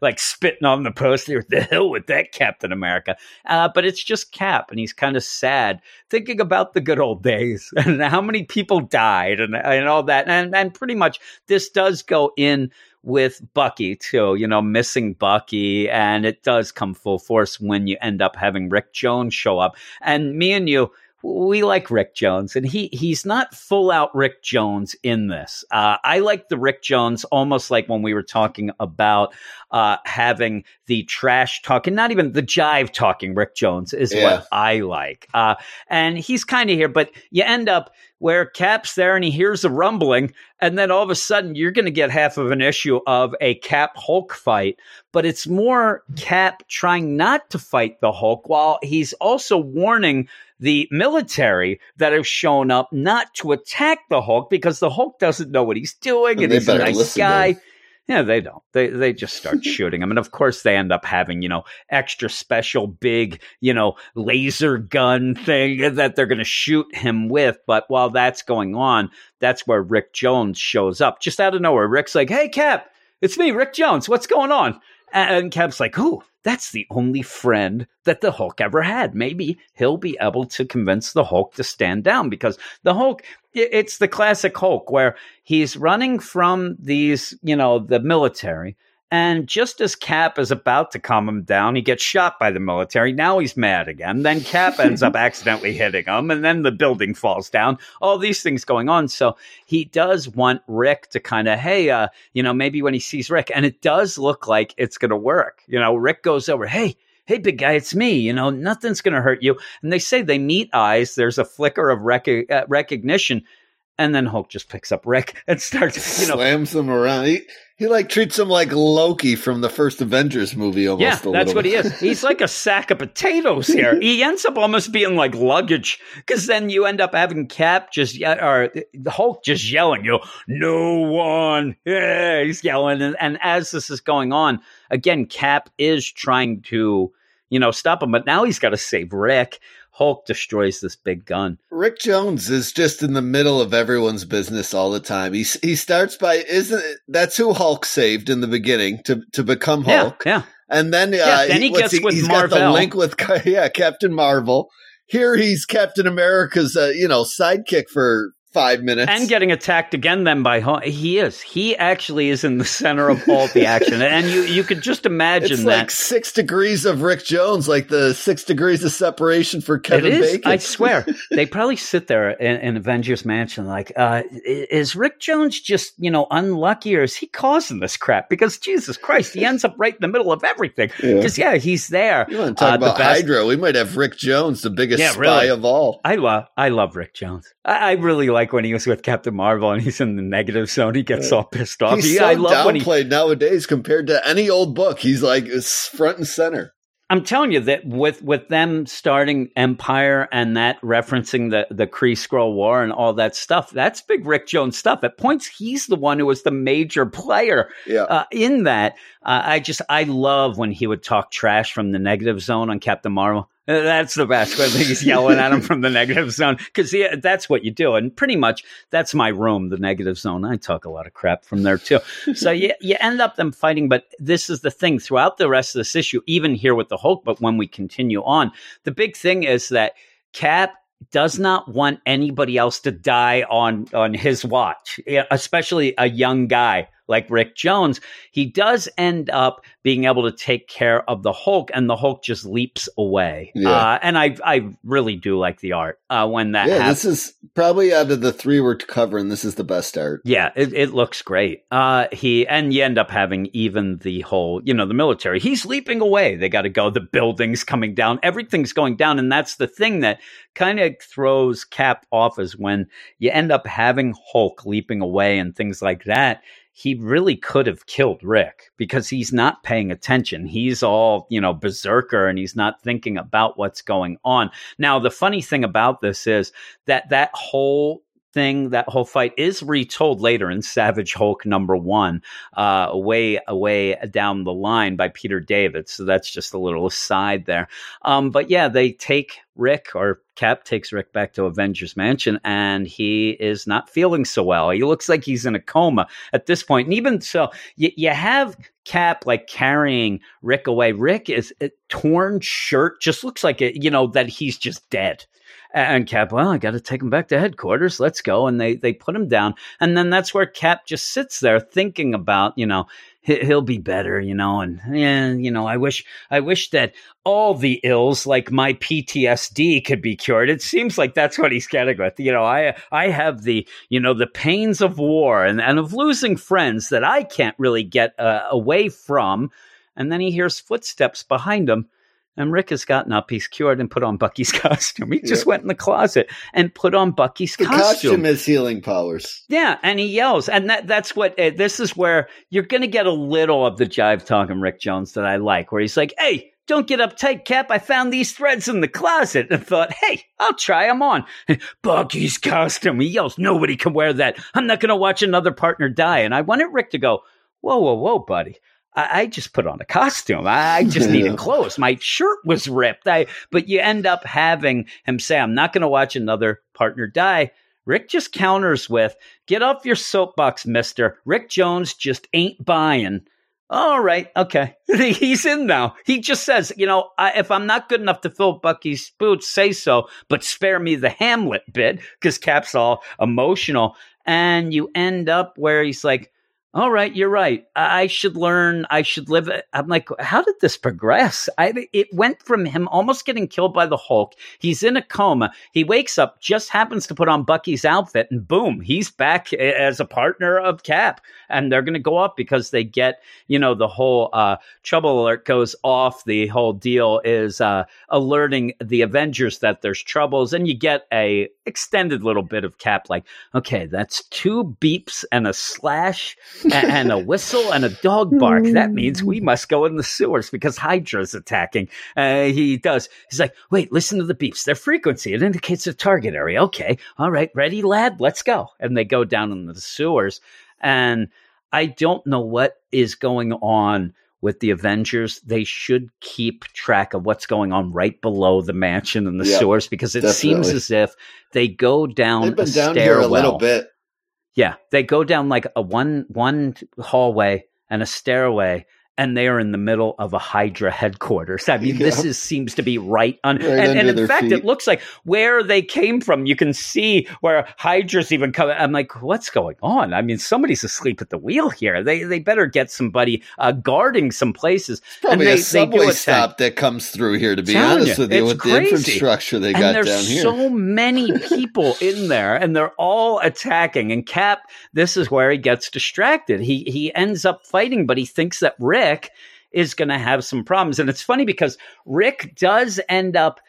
like spitting on the poster. The hell with that Captain America. Uh, but it's just Cap, and he's kind of sad, thinking about the good old days and how many people died and and all that. And and pretty much this does go in with Bucky too, you know, missing Bucky, and it does come full force when you end up having Rick Jones show up. And me and you, we like Rick Jones, and he he's not full out Rick Jones in this. Uh, I like the Rick Jones almost like when we were talking about uh, having the trash talking, not even the jive talking Rick Jones is Yeah. what I like. Uh, and he's kind of here, but you end up where Cap's there and he hears a rumbling, and then all of a sudden you're going to get half of an issue of a Cap Hulk fight, but it's more Cap trying not to fight the Hulk while he's also warning the military that have shown up not to attack the Hulk because the Hulk doesn't know what he's doing And and, he's a nice guy. Yeah, they don't. They they just start shooting him, and of course they end up having you know extra special big you know laser gun thing that they're going to shoot him with. But while that's going on, that's where Rick Jones shows up just out of nowhere. Rick's like, "Hey, Cap, it's me, Rick Jones. What's going on?" And Cap's like, "Ooh, that's the only friend that the Hulk ever had. Maybe he'll be able to convince the Hulk to stand down because the Hulk, it's the classic Hulk where he's running from these, you know, the military. And just as Cap is about to calm him down, he gets shot by the military. Now he's mad again. Then Cap ends up accidentally hitting him, and then the building falls down. All these things going on. So he does want Rick to kind of, hey, uh, you know, maybe when he sees Rick, and it does look like it's going to work. You know, Rick goes over, hey, hey, big guy, it's me. You know, nothing's going to hurt you. And they say they meet eyes. There's a flicker of rec- uh, recognition. And then Hulk just picks up Rick and starts, you know, slams him around. He, he like treats him like Loki from the first Avengers movie. Almost Yeah, that's what he is. He's like a sack of potatoes here. He ends up almost being like luggage because then you end up having Cap just or the Hulk just yelling, "You, no one!" Yeah, he's yelling, and, and as this is going on, again, Cap is trying to you know stop him, but now he's got to save Rick. Hulk destroys this big gun. Rick Jones is just in the middle of everyone's business all the time. He he starts by isn't it, that's who Hulk saved in the beginning to to become Hulk, Yeah, yeah. and then uh, Yeah, then he gets with he's got the Marvel. link with yeah Captain Marvel. Here he's Captain America's uh, you know sidekick for five minutes and getting attacked again then by. He is. He actually is in the center of all the action, and you you could just imagine It's that. like six degrees of Rick Jones, like the six degrees of separation for Kevin it is. Bacon. I swear. they probably sit there in, in Avengers Mansion like, uh, is Rick Jones just, you know, unlucky or is he causing this crap? Because Jesus Christ, he ends up right in the middle of everything. Because, yeah. he's there. You want to talk Uh, about Hydra? We might have Rick Jones, the biggest Yeah, spy really. of all. I love, I love Rick Jones. I, I really like when he was with Captain Marvel and he's in the negative zone. He gets all pissed off. He's He- so I love when he downplayed nowadays compared to any old book. He's like front and center. I'm telling you that with with them starting Empyre and that referencing the the Kree Skrull War and all that stuff, that's big Rick Jones stuff. At points, he's the one who was the major player Yeah. uh, in that. Uh, I just I love when he would talk trash from the negative zone on Captain Marvel. Uh, That's the best when he's yelling at him from the negative zone because that's what you do, and pretty much that's my room, the negative zone. I talk a lot of crap from there too. so you you end up them fighting, but this is the thing throughout the rest of this issue, even here with the Hulk. But when we continue on, the big thing is that Cap does not want anybody else to die on on his watch, especially a young guy like Rick Jones. He does end up being able to take care of the Hulk, and the Hulk just leaps away. Yeah. Uh, and I I really do like the art uh, when that yeah, happens. this is probably out of the three we're covering. This is the best art. Yeah, it, it looks great. Uh, he and you end up having even the whole, you know, the military. He's leaping away. They got to go. The buildings coming down. Everything's going down, and that's the thing that kind of throws Cap off is when you end up having Hulk leaping away and things like that. He really could have killed Rick because he's not paying attention. He's all, you know, berserker and he's not thinking about what's going on. Now, the funny thing about this is that that whole thing, that whole fight is retold later in Savage Hulk number one, uh, way, way down the line by Peter David. So that's just a little aside there. Um, but yeah, they take Rick or Cap takes Rick back to Avengers Mansion and he is not feeling so well. He looks like he's in a coma at this point. And even so, you, you have Cap like carrying Rick away. Rick is a torn shirt, just looks like it, you know, that he's just dead. And Cap, well, I got to take him back to headquarters. Let's go. And they they put him down. And then that's where Cap just sits there thinking about, you know, he- he'll be better, you know. And yeah, you know, I wish I wish that all the ills like my PTSD could be cured. It seems like that's what he's getting with. You know, I I have the you know the pains of war and and of losing friends that I can't really get uh, away from. And then he hears footsteps behind him. And Rick has gotten up. He's cured and put on Bucky's costume. He just Yeah. went in the closet and put on Bucky's The costume. costume has healing powers. Yeah, and he yells, and that that's what uh, this is where you're going to get a little of the jive talking Rick Jones that I like, where he's like, "Hey, don't get uptight, Cap. I found these threads in the closet and thought, hey, I'll try them on." Bucky's costume. He yells, "Nobody can wear that. I'm not going to watch another partner die." And I wanted Rick to go. whoa, whoa, whoa, buddy. I, I just put on a costume. I, I just needed Yeah. clothes. My shirt was ripped. I, but you end up having him say, I'm not going to watch another partner die. Rick just counters with, Get off your soapbox, mister. Rick Jones just ain't buying. All right, okay. He's in now. He just says, you know, I, if I'm not good enough to fill Bucky's boots, say so, but spare me the Hamlet bit because Cap's all emotional. And you end up where he's like, all right, you're right. I should learn. I should live. it." I'm like, how did this progress? I, it went from him almost getting killed by the Hulk. He's in a coma. He wakes up, just happens to put on Bucky's outfit, and boom, he's back as a partner of Cap. And they're going to go up because they get, you know, the whole uh, trouble alert goes off. The whole deal is uh, alerting the Avengers that there's troubles, and you get a extended little bit of Cap, like, okay, that's two beeps and a slash and a whistle and a dog bark. That means we must go in the sewers because Hydra's attacking. Uh, he does. He's like, wait, listen to the beeps. Their frequency. It indicates a target area. Okay. All right. Ready, lad? Let's go. And they go down in the sewers. And I don't know what is going on with the Avengers. They should keep track of what's going on right below the mansion and the Yep, sewers because it seems as if they go down They've been a down here a little bit. Yeah, they go down like a one one hallway and a stairway, and they are in the middle of a Hydra headquarters. I mean, this is seems to be right on, Right and, and in fact, feet. it looks like where they came from. You can see where Hydra's even coming. I'm like, what's going on? I mean, somebody's asleep at the wheel here. They they better get somebody uh, guarding some places. Probably and a they, do subway stop that comes through here. To be honest you, with you, it's with the crazy. infrastructure they and got there's down here. so many people in there, and they're all attacking. And Cap, this is where he gets distracted. He he ends up fighting, but he thinks that Rick is going to have some problems. And it's funny because Rick does end up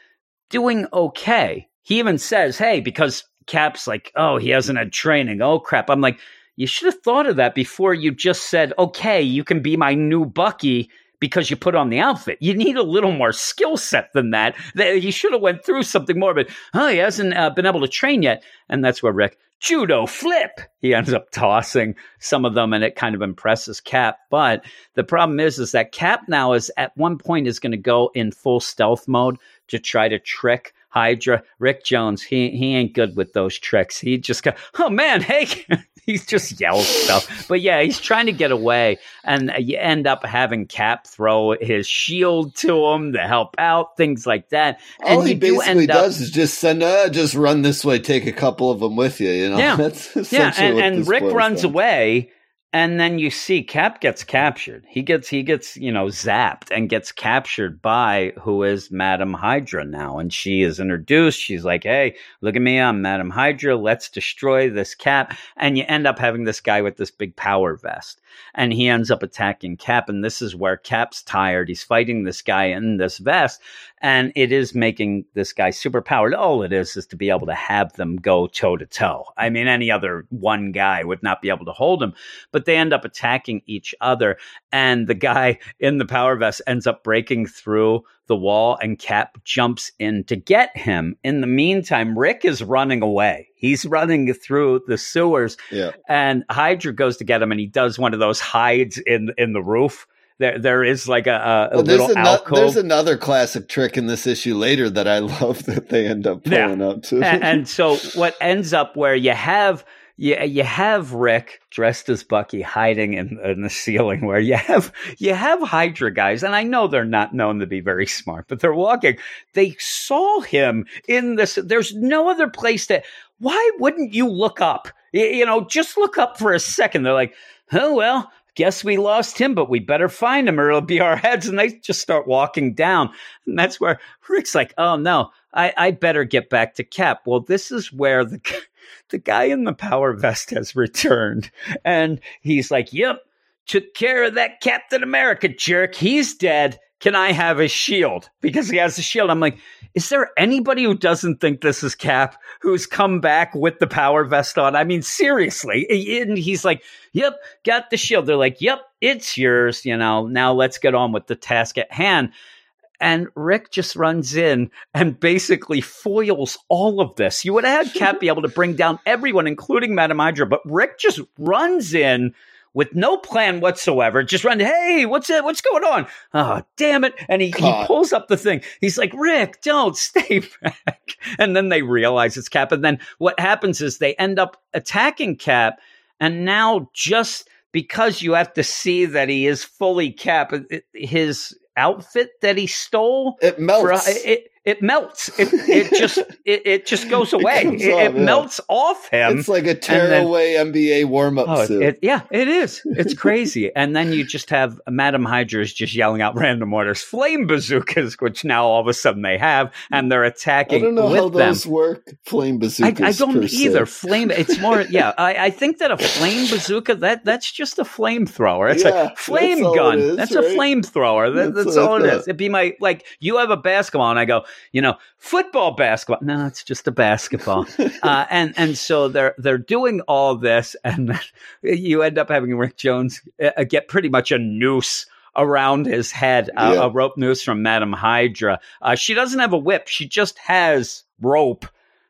doing okay. He even says, "Hey," because Cap's like, "Oh, he hasn't had training. Oh crap!" I'm like, you should have thought of that before you just said, "Okay, you can be my new Bucky." Because you put on the outfit, you need a little more skill set than that. That he should have went through something more. But oh, he hasn't uh, been able to train yet, and that's where Rick judo flip. He ends up tossing some of them, and it kind of impresses Cap. But the problem is, is that Cap now is at one point is going to go in full stealth mode to try to trick Hydra. Rick Jones, he he ain't good with those tricks. He just go, oh man, hey, he's just yells stuff. But yeah, he's trying to get away, and you end up having Cap throw his shield to him to help out, things like that. All and he you do basically end up- does is just send, uh, just run this way, take a couple of them with you. You know, Yeah. that's Yeah, and, and Rick runs down away, and then you see Cap gets captured. He gets he gets you know zapped and gets captured by who is Madam Hydra now, and she is introduced. She's like, "Hey, look at me, I'm Madam Hydra. Let's destroy this Cap." And you end up having this guy with this big power vest, and he ends up attacking Cap. And this is where Cap's tired. He's fighting this guy in this vest, and it is making this guy super powered. All it is is to be able to have them go toe to toe. I mean, any other one guy would not be able to hold him, but they end up attacking each other. And the guy in the power vest ends up breaking through the wall, and Cap jumps in to get him. In the meantime, Rick is running away. He's running through the sewers, Yeah. and Hydra goes to get him, and he does one of those hides in in the roof. There, there is like a, a, Well, there's, little ano- alcove. there's another classic trick in this issue later that I love that they end up Yeah. pulling out too. and, and so what ends up where you have you, you have Rick dressed as Bucky hiding in, in the ceiling where you have you have Hydra guys and I know they're not known to be very smart but they're walking they saw him in this there's no other place that why wouldn't you look up you, you know just look up for a second they're like oh well guess we lost him but we better find him or it'll be our heads and they just start walking down and that's where Rick's like oh no I, I better get back to Cap. Well, this is where the the guy in the power vest has returned, and he's like, "Yep, took care of that Captain America jerk. He's dead. Can I have a shield? Because he has a shield." I'm like, "Is there anybody who doesn't think this is Cap who's come back with the power vest on? I mean, seriously." And he's like, "Yep, got the shield." They're like, "Yep, it's yours." You know, now let's get on with the task at hand. And Rick just runs in and basically foils all of this. You would have had Cap be able to bring down everyone, including Madame Hydra, but Rick just runs in with no plan whatsoever, just run, hey, what's it? What's going on? Oh, damn it. And he, he pulls up the thing. He's like, Rick, don't stay back. And then they realize it's Cap. And then what happens is they end up attacking Cap. And now just because you have to see that he is fully Cap, his outfit that he stole, It melts. for- it, it melts. It, it just it, it just goes away. comes It, off, it yeah. melts off him. it's like a then- tearaway NBA warm up Oh, suit. it, yeah, it is. It's crazy. and then you just have Madam Hydra is just yelling out random orders, flame bazookas, which now all of a sudden they have, and they're attacking. I don't know how them. those work. Flame bazookas. I don't per se. either. Flame. It's more. Yeah, I, I think that a flame bazooka that that's just a flamethrower. It's Yeah, a flame that's gun. it is, that's a right? flamethrower. That, That's that's, all it is. It'd be my like you have a basketball, and I go, you know, football basketball. No, it's just a basketball. uh, and and so they're they're doing all this, and you end up having Rick Jones uh, get pretty much a noose around his head, uh, Yeah. a rope noose from Madam Hydra. Uh, she doesn't have a whip; she just has rope.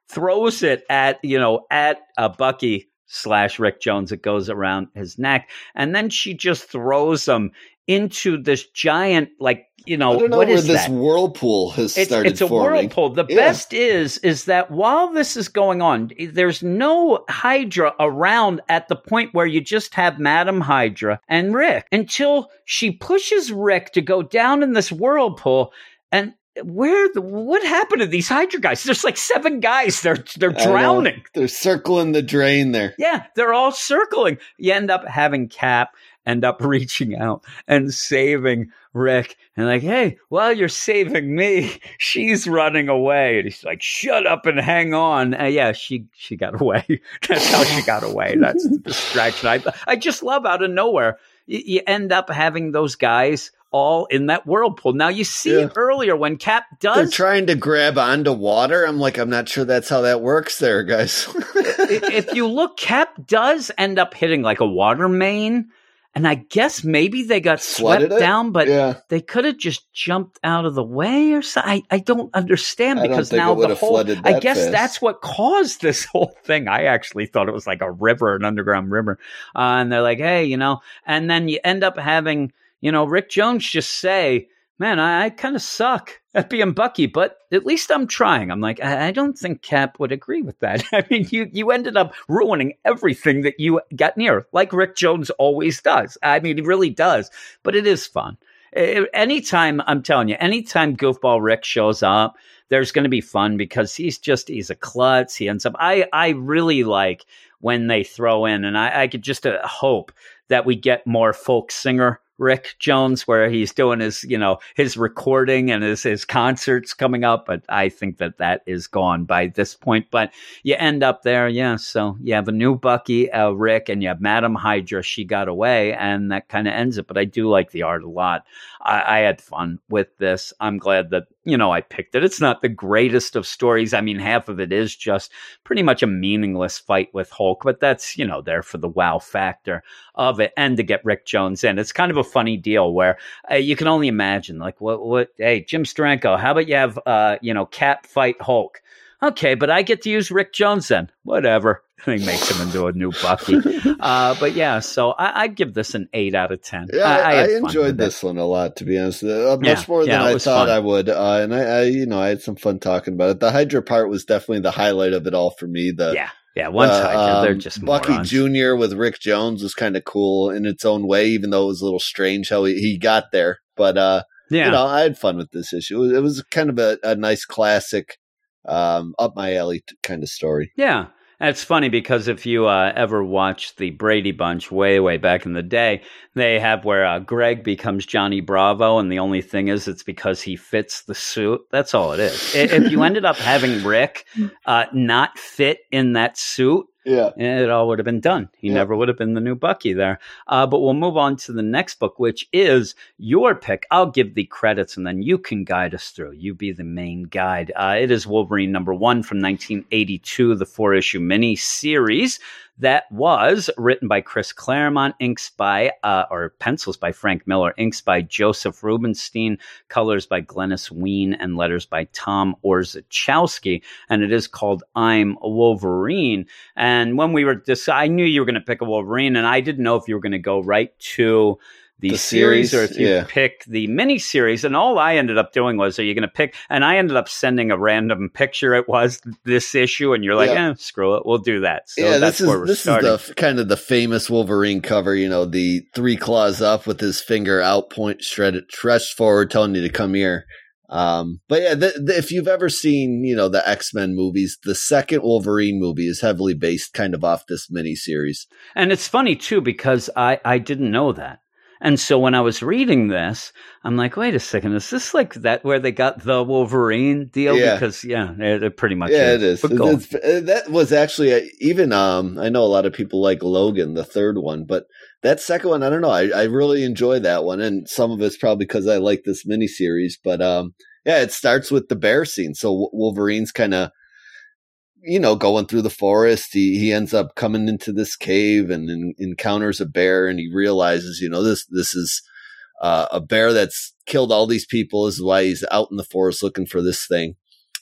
Throws it at you know at uh, Bucky slash Rick Jones. It goes around his neck, and then she just throws him into this giant like you know I don't know what where is this whirlpool has It's, started it's a forming. whirlpool. The Yeah. best is is that while this is going on, there's no Hydra around at the point where you just have Madam Hydra and Rick until she pushes Rick to go down in this whirlpool. And where the what happened to these Hydra guys? There's like seven guys. They're they're drowning. They're circling the drain there. Yeah, they're all circling. You end up having Cap end up reaching out and saving Rick and like, hey, while you're saving me, she's running away. And he's like, shut up and hang on. Uh, yeah, she she got away. That's how she got away. That's the distraction. I I just love out of nowhere. You, you end up having those guys all in that whirlpool. Now you see Yeah. earlier when Cap does They're trying to grab onto water. I'm like, I'm not sure that's how that works there, guys. if you look, Cap does end up hitting like a water main. And I guess maybe they got Flooded swept it? down, but yeah. they could have just jumped out of the way or something. I, I don't understand I don't because think now the whole. I guess fast. that's what caused this whole thing. I actually thought it was like a river, an underground river. Uh, and they're like, hey, you know, and then you end up having, you know, Rick Jones just say, man, I, I kind of suck at being Bucky, but at least I'm trying. I'm like, I, don't think Cap would agree with that. I mean, you you ended up ruining everything that you got near, like Rick Jones always does. I mean, he really does. But it is fun. Eh, Anytime I'm telling you, anytime Goofball Rick shows up, there's going to be fun because he's just he's a klutz. He ends up. I I really like when they throw in, and I, I could just uh, hope that we get more folk singer Rick Jones, where he's doing his, you know, his recording and his his concerts coming up. But I think that that is gone by this point. But you end up there, yeah. So you have a new Bucky, uh, Rick, and you have Madam Hydra. She got away, and that kind of ends it. But I do like the art a lot. I, I had fun with this. I'm glad that you know I picked it. It's not the greatest of stories. I mean, half of it is just pretty much a meaningless fight with Hulk, but that's you know there for the wow factor of it and to get Rick Jones in. It's kind of a funny deal where uh, you can only imagine like what what hey Jim Steranko, how about you have uh you know Cap fight Hulk? Okay, but I get to use Rick Jones then. Whatever. He makes him into a new Bucky. Uh, but yeah, so I, I'd give this an eight out of ten. Yeah, I, I, fun enjoyed with it. this one a lot, to be honest. Uh, much Yeah, more than yeah, I thought fun. I would. Uh, and I, I, you know, I had some fun talking about it. The Hydra part was definitely the highlight of it all for me. The Yeah, yeah. Once uh, I they're um, just Bucky morons. Jr. with Rick Jones was kind of cool in its own way, even though it was a little strange how he, he got there. But uh, Yeah, you know, I had fun with this issue. It was, it was kind of a, a nice classic, um, up my alley t- kind of story. Yeah. It's funny because if you uh, ever watched the Brady Bunch way, way back in the day, they have where uh, Greg becomes Johnny Bravo, and the only thing is it's because he fits the suit. That's all it is. If you ended up having Rick uh, not fit in that suit, Yeah. it all would have been done. He Yeah. never would have been the new Bucky there. Uh, but we'll move on to the next book, which is your pick. I'll give the credits and then you can guide us through. You be the main guide. Uh, it is Wolverine number one from 1982, the four issue mini series. That was written by Chris Claremont, inks by, uh, or pencils by Frank Miller, inks by Josef Rubinstein, colors by Glynis Wein, and letters by Tom Orzechowski. And it is called I'm a Wolverine. And when we were this, I knew you were going to pick a Wolverine, and I didn't know if you were going to go right to the, The series, or if you Yeah. pick the mini series. And all I ended up doing was, are you going to pick? And I ended up sending a random picture. It was this issue, and you're like, Yeah. eh, screw it, we'll do that. So yeah, that's this where is we're this starting. is the kind of the famous Wolverine cover. You know, the three claws up with his finger out, point shredded, stretched forward, telling you to come here. Um, but yeah, the, the, if you've ever seen, you know, the X Men movies, the second Wolverine movie is heavily based kind of off this miniseries. And it's funny too because I I didn't know that. And so when I was reading this, I'm like, wait a second, is this like that where they got the Wolverine deal? Yeah. Because yeah, it, it pretty much yeah, is. it is. But It- go. it's- uh, that was actually uh, even. Um, I know a lot of people like Logan, the third one, but that second one, I don't know. I, I really enjoy that one, and some of it's probably because I like this miniseries. But um, yeah, it starts with the bear scene. So Wolverine's kind of, you know, going through the forest. He he ends up coming into this cave and en- encounters a bear, and he realizes, you know, this this is. Uh, a bear that's killed all these people This is why he's out in the forest looking for this thing.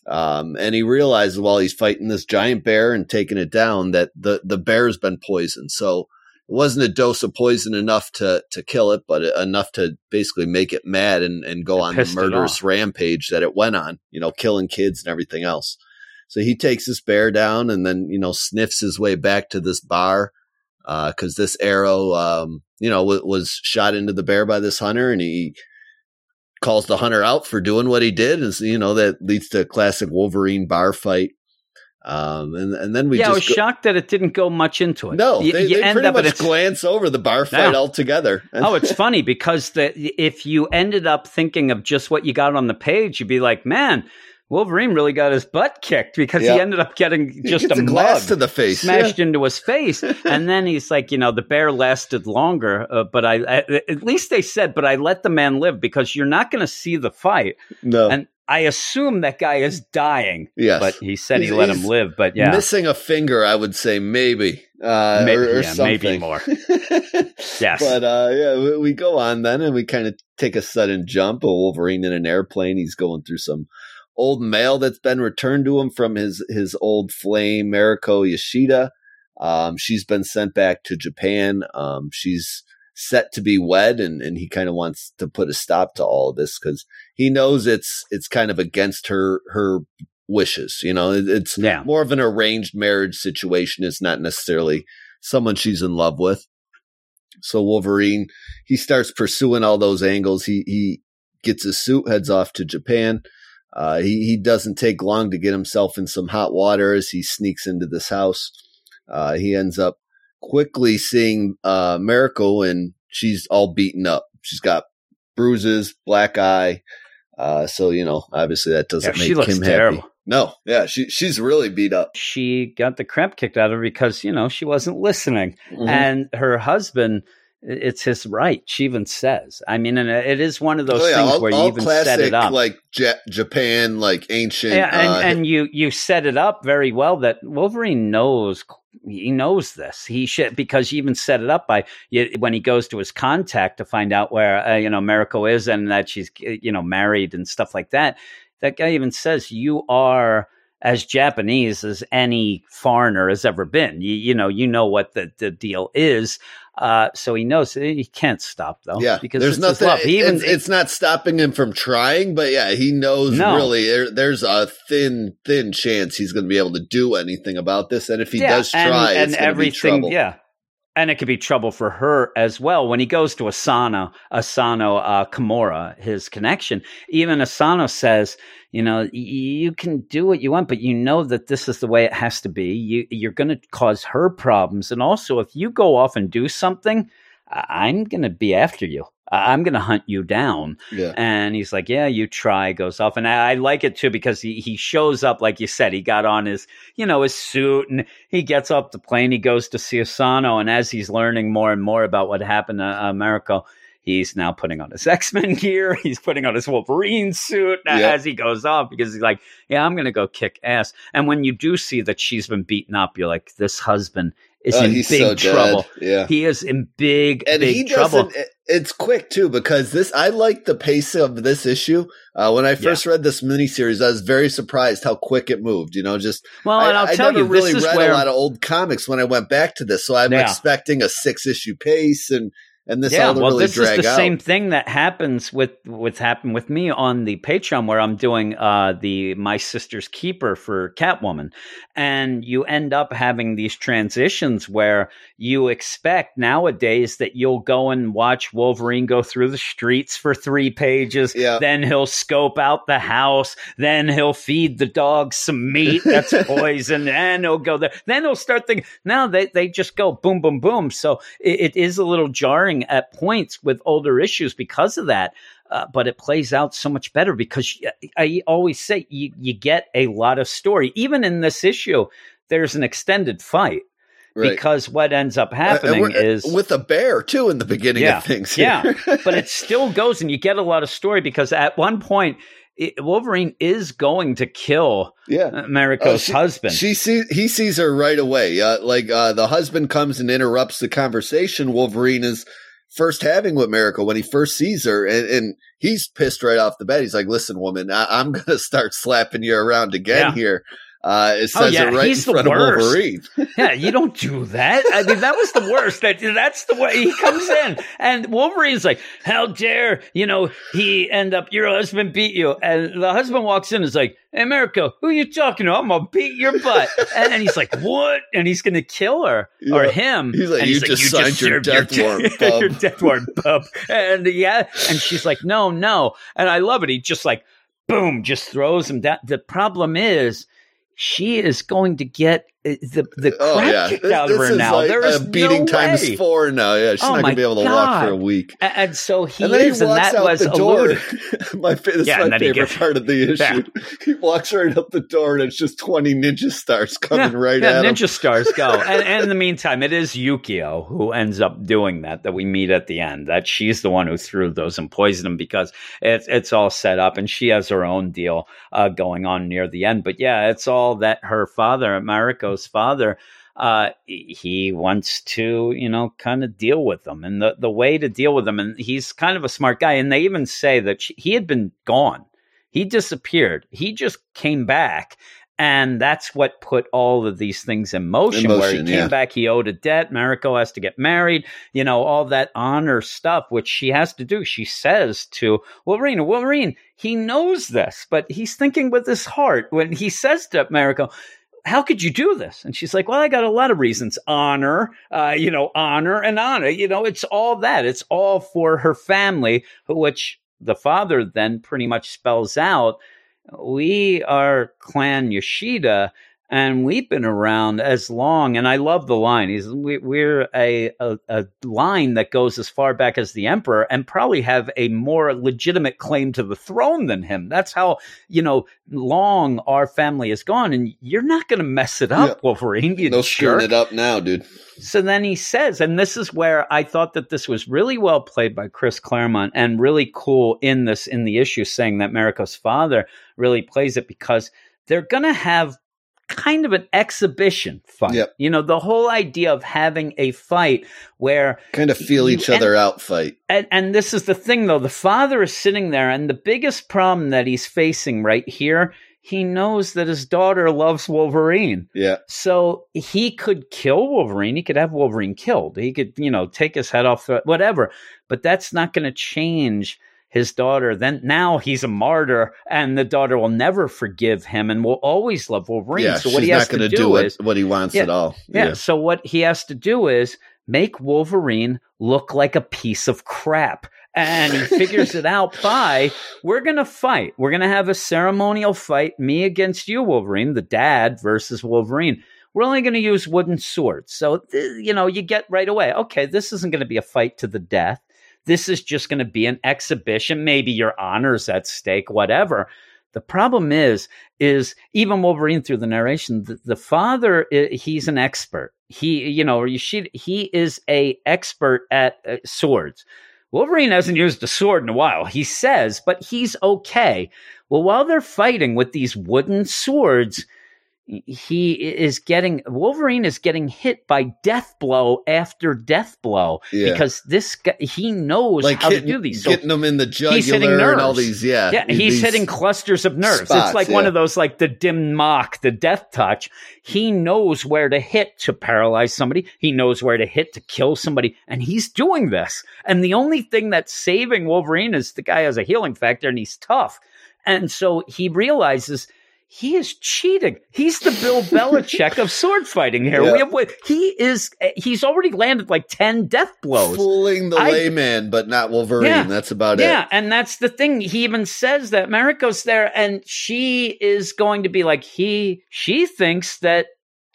Um, and he realizes while he's fighting this giant bear and taking it down that the, the bear's been poisoned. So it wasn't a dose of poison enough to, to kill it, but enough to basically make it mad and, and go It on the murderous rampage that it went on, you know, killing kids and everything else. So he takes this bear down and then, you know, sniffs his way back to this bar. Uh, cause this arrow, um, you know, w- was shot into the bear by this hunter and he, calls the hunter out for doing what he did, and so, you know that leads to a classic Wolverine bar fight. Um, and and then we yeah, I was go- shocked that it didn't go much into it. no, You- they, you they end pretty much glance over the bar fight Yeah. altogether. oh, it's funny because the if you ended up thinking of just what you got on the page, you'd be like, man, Wolverine really got his butt kicked because Yeah. he ended up getting just a a glass mug to the face, smashed into his face, and then he's like, you know, the bear lasted longer, uh, but I, I at least they said, but I let the man live because you're not going to see the fight, no, and I assume that guy is dying, yes, but he said he let him live, but yeah. missing a finger, I would say maybe, uh, May- or, or yeah, something. maybe more. Yes. But uh, yeah, we, we go on then, and we kind of take a sudden jump. A Wolverine in an airplane. He's going through some old mail that's been returned to him from his his old flame, Mariko Yoshida. Um, she's been sent back to Japan. Um, she's set to be wed, and and he kind of wants to put a stop to all of this because he knows it's it's kind of against her her wishes. You know, It- it's Yeah. more of an arranged marriage situation. It's not necessarily someone she's in love with. So Wolverine, he starts pursuing all those angles. He he gets his suit, heads off to Japan. Uh, he he doesn't take long to get himself in some hot water as he sneaks into this house. Uh, he ends up quickly seeing uh, Mariko, and she's all beaten up. She's got bruises, black eye. Uh, so you know, obviously that doesn't Yeah, make she looks him terrible. happy. No, yeah, she she's really beat up. she got the crap kicked out of her because you know she wasn't listening Mhm. and her husband it's his right she even says. I mean and it is one of those Oh, yeah, things all, where you even classic, set it up. like Ja- Japan, like ancient. yeah, and, uh, and you you set it up very well that Wolverine knows he knows this. He should because you even set it up by you, when he goes to his contact to find out where uh, you know Mariko is and that she's you know married and stuff like that that guy even says you are as Japanese as any foreigner has ever been. You, you know you know what the, the deal is uh, so he knows he can't stop though yeah, because there's nothing. He even it's, it's not stopping him from trying, but yeah, he knows No. really there, there's a thin, thin chance he's going to be able to do anything about this. And if he does try, and, it's going to be everything, trouble. yeah. And it could be trouble for her as well. When he goes to Asano, Asano uh, Kimura, his connection, even Asano says, you know, you can do what you want, but you know that this is the way it has to be. You, you're going to cause her problems. And also, if you go off and do something, I'm going to be after you. I'm going to hunt you down. Yeah. And he's like, "Yeah, you try." Goes off, and I, I like it too because he he shows up like you said. He got on his you know his suit, and he gets off the plane. He goes to see Asano, and as he's learning more and more about what happened to America, he's now putting on his X Men gear. He's putting on his Wolverine suit uh, Yeah. as he goes off because he's like, "Yeah, I'm going to go kick ass." And when you do see that she's been beaten up, you're like, "This husband." Is Oh, in big so trouble. Yeah. He is in big, and big he trouble. it's quick too because this i like the pace of this issue uh, when i first read this miniseries i was very surprised how quick it moved you know just Well, I, and I'll I tell never you, really this is read where a lot of old comics when i went back to this so i'm Yeah. expecting a six issue pace and and this yeah, well, really this is the out same thing that happens with what's happened with me on the Patreon, where I'm doing uh, the My Sister's Keeper for Catwoman, and you end up having these transitions where you expect nowadays that you'll go and watch Wolverine go through the streets for three pages, Yeah. then he'll scope out the house, then he'll feed the dog some meat that's poison, and he'll go there, then he'll start thinking. Now they they just go boom, boom, boom. So it, it is a little jarring at points with older issues because of that. Uh, but it plays out so much better because I always say you, you get a lot of story. Even in this issue, there's an extended fight right because what ends up Uh, happening uh, is with a bear too in the beginning Yeah. of things yeah, but it still goes and you get a lot of story because at one point it, Wolverine is going to kill yeah Mariko's Oh, she- husband. She sees he sees her right away. Uh, like uh, the husband comes and interrupts the conversation Wolverine is first having with Mariko when he first sees her, and, and he's pissed right off the bat. He's like, "Listen, woman, I- I'm gonna start slapping you around again Yeah. here." Uh, it Oh, yeah, it right in he's the front of worst. Wolverine. yeah, you don't do that. I mean, that was the worst. That that's the way he comes in, and Wolverine's like, "How dare you know he end up your husband beat you?" And the husband walks in and is like, "Hey, Mariko, who you talking to? I'm gonna beat your butt." And, and he's like, "What?" And he's gonna kill her or him. He's like, and "You just signed your served death warrant, bub." your death warrant, bub." And yeah, and she's like, "No, no," and I love it. He just like, boom, just throws him down. The problem is she is going to get the the crap Oh yeah, kicked this, out of her is now. like there is a beating no times way. four now. Yeah, she's Oh not my gonna be able to walk for a God. week. A- And so he and then is, he and walks that out was the door. my fa- this Yeah, is my then favorite gets- part of the issue. Yeah. He walks right up the door, and it's just twenty ninja stars coming yeah, right yeah, at him. Ninja stars go. and, and in the meantime, it is Yukio who ends up doing that. That we meet at the end. That she's the one who threw those and poisoned them because it's it's all set up, and she has her own deal uh, going on near the end. But yeah, it's all that her father, Father. Uh, he wants to, you know, kind of deal with them, and the the way to deal with them, and he's kind of a smart guy. And they even say that she, he had been gone, he disappeared, he just came back, and that's what put all of these things in motion. where he motion, came yeah. back, he owed a debt. Mariko has to get married. You know, all that honor stuff, which she has to do. She says to Wolverine, Wolverine, he knows this, but he's thinking with his heart when he says to Mariko, how could you do this? And she's like, well, I got a lot of reasons. Honor, uh, you know, honor and honor. You know, it's all that. It's all for her family, which the father then pretty much spells out. We are Clan Yoshida, and we've been around as long. And I love the line. He's we, we're a, a a line that goes as far back as the emperor, and probably have a more legitimate claim to the throne than him. That's how you know long our family has gone, and you're not going to mess it up, Yeah. Wolverine. You no screwing it up now, dude. So then he says, and this is where I thought that this was really well played by Chris Claremont and really cool in this in the issue, saying that Mariko's father really plays it because they're gonna have kind of an exhibition fight. Yep. You know, the whole idea of having a fight where Kind of feel You- each other out fight. and, and this is the thing though, the father is sitting there and the biggest problem that he's facing right here, he knows that his daughter loves Wolverine. Yeah, So he could kill Wolverine. He could have Wolverine killed. He could, you know, take his head off, whatever. But that's not going to change his daughter. Then now he's a martyr, and the daughter will never forgive him and will always love Wolverine. yeah. so what he has not to going do, to do what, is, what he wants Yeah, at all. yeah. So what he has to do is make Wolverine look like a piece of crap. And he figures it out by we're going to fight. We're going to have a ceremonial fight, me against you, Wolverine, the dad versus Wolverine. We're only going to use wooden swords. So, you know, you get right away, okay, this isn't going to be a fight to the death. This is just going to be an exhibition. Maybe your honor's at stake, whatever. The problem is, is even Wolverine through the narration, the, the father, he's an expert. He, you know, he is a expert at uh, swords. Wolverine hasn't used a sword in a while, he says, but he's okay. Well, while they're fighting with these wooden swords, he is getting Wolverine is getting hit by death blow after death blow Yeah. because this guy he knows like how hitting, to do these. So getting them in the he's hitting jugular and all these. Yeah, yeah, he's these- hitting clusters of nerves. spots, it's like one of those like the dim mak, the death touch. He knows where to hit to paralyze somebody. He knows where to hit to kill somebody, and he's doing this. And the only thing that's saving Wolverine is the guy has a healing factor and he's tough. And so he realizes he is cheating. He's the Bill Belichick of sword fighting here. We have, he is eh, he's already landed like 10 death blows. fooling the I- layman, but not Wolverine. Yeah. That's about Yeah, it. Yeah, and that's the thing. He even says that Mariko's there, and she is going to be like he. She thinks that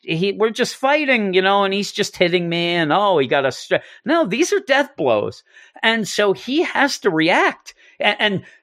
he we're just fighting, you know, and he's just hitting me, and oh, he got a stra- no. These are death blows, and so he has to react. And,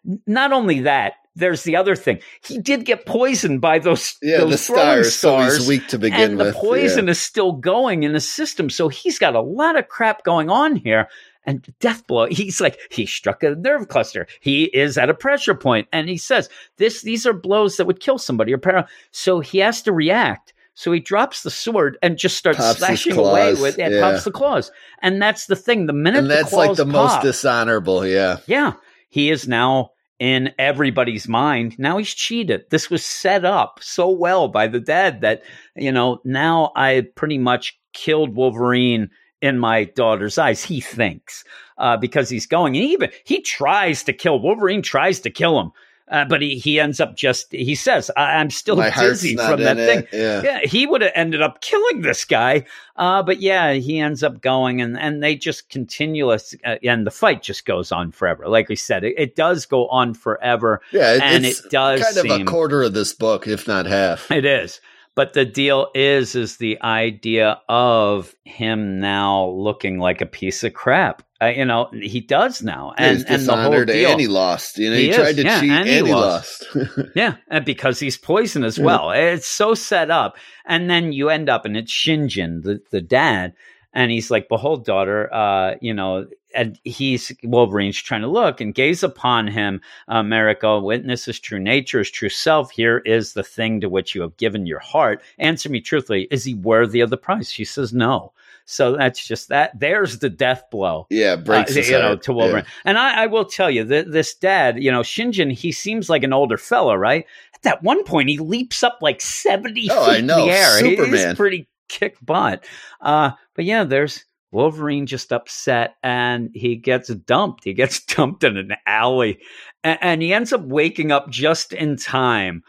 and not only that, there's the other thing. He did get poisoned by those Yeah, those the throwing stars, so he's weak to begin and with. the poison is still going in his system. So he's got a lot of crap going on here. And death blow, he's like, he struck a nerve cluster. He is at a pressure point, And he says, this, these are blows that would kill somebody or para. So he has to react. So he drops the sword and just starts Pops slashing away with it, yeah. pops the claws. And that's the thing. The minute and that's the like the most dishonorable. Yeah, yeah, he is now in everybody's mind. Now he's cheated. This was set up so well by the dad that, you know, now I pretty much killed Wolverine in my daughter's eyes. He thinks uh, because he's going and even he tries to kill Wolverine, tries to kill him. Uh, but he, he ends up just he says I, I'm still my dizzy from that it. thing Yeah. yeah, he would have ended up killing this guy. Uh, but yeah, he ends up going, and and they just continuous, uh, and the fight just goes on forever. Like we said, it, it does go on forever. Yeah, it- And it's it does kind of a quarter of this book, if not half. It is. But the deal is, is the idea of him now looking like a piece of crap. Uh, you know, he does now, and and the whole deal. and he lost. You know, He he, tried is, to yeah, cheat and and he lost. lost. Yeah, and because he's poison as Yeah. well. It's so set up. And then you end up, and it's Shingen, the, the dad, and he's like, Behold, daughter, uh, you know, and he's Wolverine's trying to look and gaze upon him. Mariko, witness his true nature, his true self. Here is the thing to which you have given your heart. Answer me truthfully. Is he worthy of the price? She says, No. So that's just that. There's the death blow yeah, breaks uh, you know, heart. to Wolverine. And I, I will tell you that this dad, you know, Shingen, he seems like an older fellow, right? At that one point, he leaps up like 70 Oh, feet in the air. He- He's pretty kick butt. Uh, but yeah, there's Wolverine just upset and he gets dumped. He gets dumped in an alley and, and he ends up waking up just in time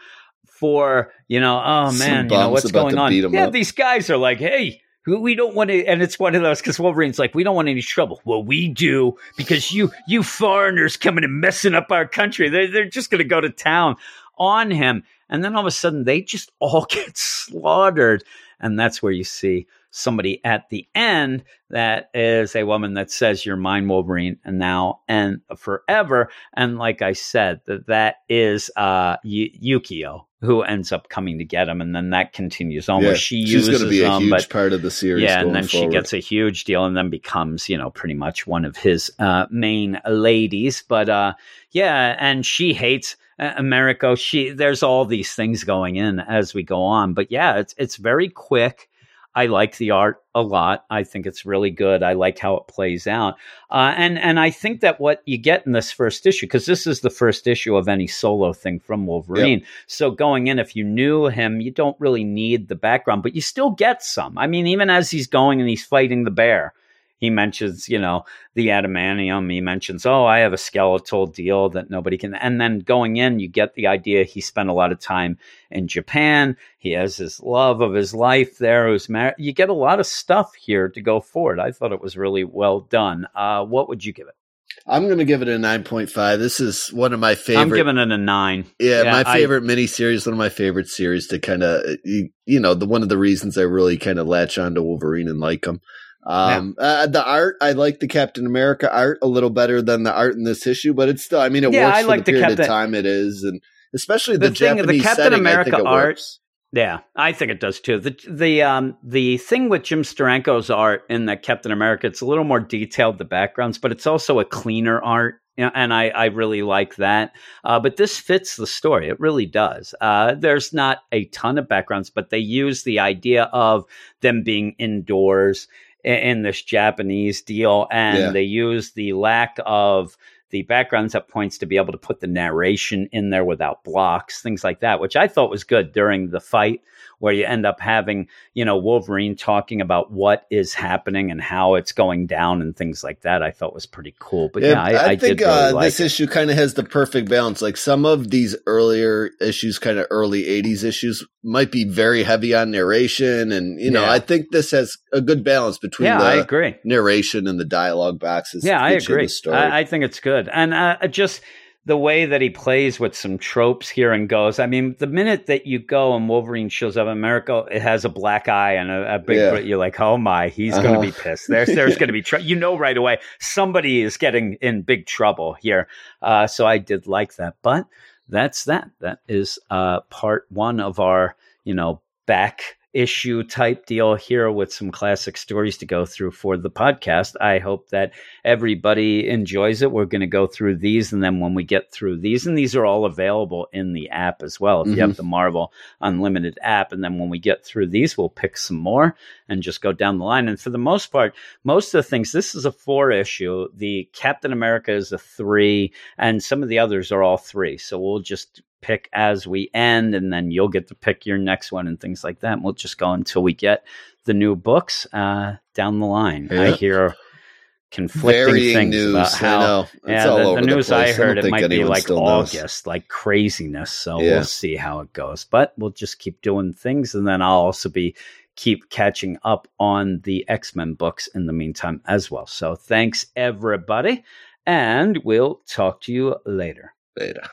for, you know, oh man, you know, what's going on? Yeah, up. these guys are like, hey, we- don't want to, and it's one of those because Wolverine's like, we don't want any trouble. Well, we do because you, you foreigners coming and messing up our country. They're, they're just going to go to town on him. And then all of a sudden they just all get slaughtered. And that's where you see somebody at the end that is a woman that says, You're mine, Wolverine, and now and forever. And like I said, that that is uh, y- Yukio who ends up coming to get him. And then that continues on Yeah, where she she's uses to be a them. huge but part of the series. yeah, and then she gets a huge deal and then becomes, you know, pretty much one of his uh, main ladies. But uh, yeah, and she hates uh, Mariko. She there's all these things going in as we go on. But yeah, it's it's very quick. I like the art a lot. I think it's really good. I like how it plays out, uh, and and I think that what you get in this first issue, because this is the first issue of any solo thing from Wolverine. So going in, if you knew him, you don't really need the background, but you still get some. I mean, even as he's going and he's fighting the bear, he mentions, you know, the adamantium. He mentions, oh, I have a skeletal deal that nobody can. And then going in, you get the idea he spent a lot of time in Japan. He has his love of his life there. Who's married. You get a lot of stuff here to go forward. I thought it was really well done. Uh, what would you give it? I'm going to give it a 9.5. This is one of my favorite. I'm giving it a nine. Yeah, Yeah, my I- favorite miniseries, one of my favorite series to kind of, you, you know, the one of the reasons I really kind of latch on to Wolverine and like him. Um, uh, the art, I like the Captain America art a little better than the art in this issue, but it's still, I mean, it Yeah, works I for like the the period Captain- of time it is, and especially The the, thing- the Captain setting, America art- works. Yeah, I think it does too. The the um the thing with Jim Steranko's art in the Captain America, it's a little more detailed the backgrounds, but it's also a cleaner art You know, and I, I really like that. Uh, but this fits the story. It really does. Uh, there's not a ton of backgrounds, but they use the idea of them being indoors in, in this Japanese deal, and Yeah. they use the lack of the backgrounds at points to be able to put the narration in there without blocks, things like that, which I thought was good during the fight, where you end up having, you know, Wolverine talking about what is happening and how it's going down and things like that. I thought was pretty cool. But yeah, I, I, think did really uh, like this it. issue kind of has the perfect balance. Like some of these earlier issues, kind of early '80s issues, might be very heavy on narration, and you know, Yeah. I think this has a good balance between Yeah, the I agree. narration and the dialogue boxes. Yeah, I agree. the story. I, I think it's good, and uh, just the way that he plays with some tropes here and goes. I mean, the minute that you go and Wolverine shows up in Mariko, it has a black eye and a, a big. Yeah. You're like, oh my, he's going Uh-huh. to be pissed. There's there's going to be trouble. You know right away somebody is getting in big trouble here. Uh, so I did like that, but that's that. That is uh, part one of our you know back issue type deal here with some classic stories to go through for the podcast. I hope that everybody enjoys it. We're going to go through these, and then when we get through these, and these are all available in the app as well. If you have mm-hmm. the Marvel Unlimited app, and then when we get through these, we'll pick some more and just go down the line. And for the most part, most of the things, this is a four issue. The Captain America is a three, and some of the others are all three. So we'll just pick as we end, and then you'll get to pick your next one and things like that. And we'll just go until we get the new books uh, down the line. I hear conflicting Varying things news. about how. Yeah, all the, over the the news I place. I heard don't it might be like still knows. August, like craziness. So Yeah. we'll see how it goes. But we'll just keep doing things, and then I'll also be keep catching up on the X Men books in the meantime as well. So thanks everybody, and we'll talk to you later. Beta.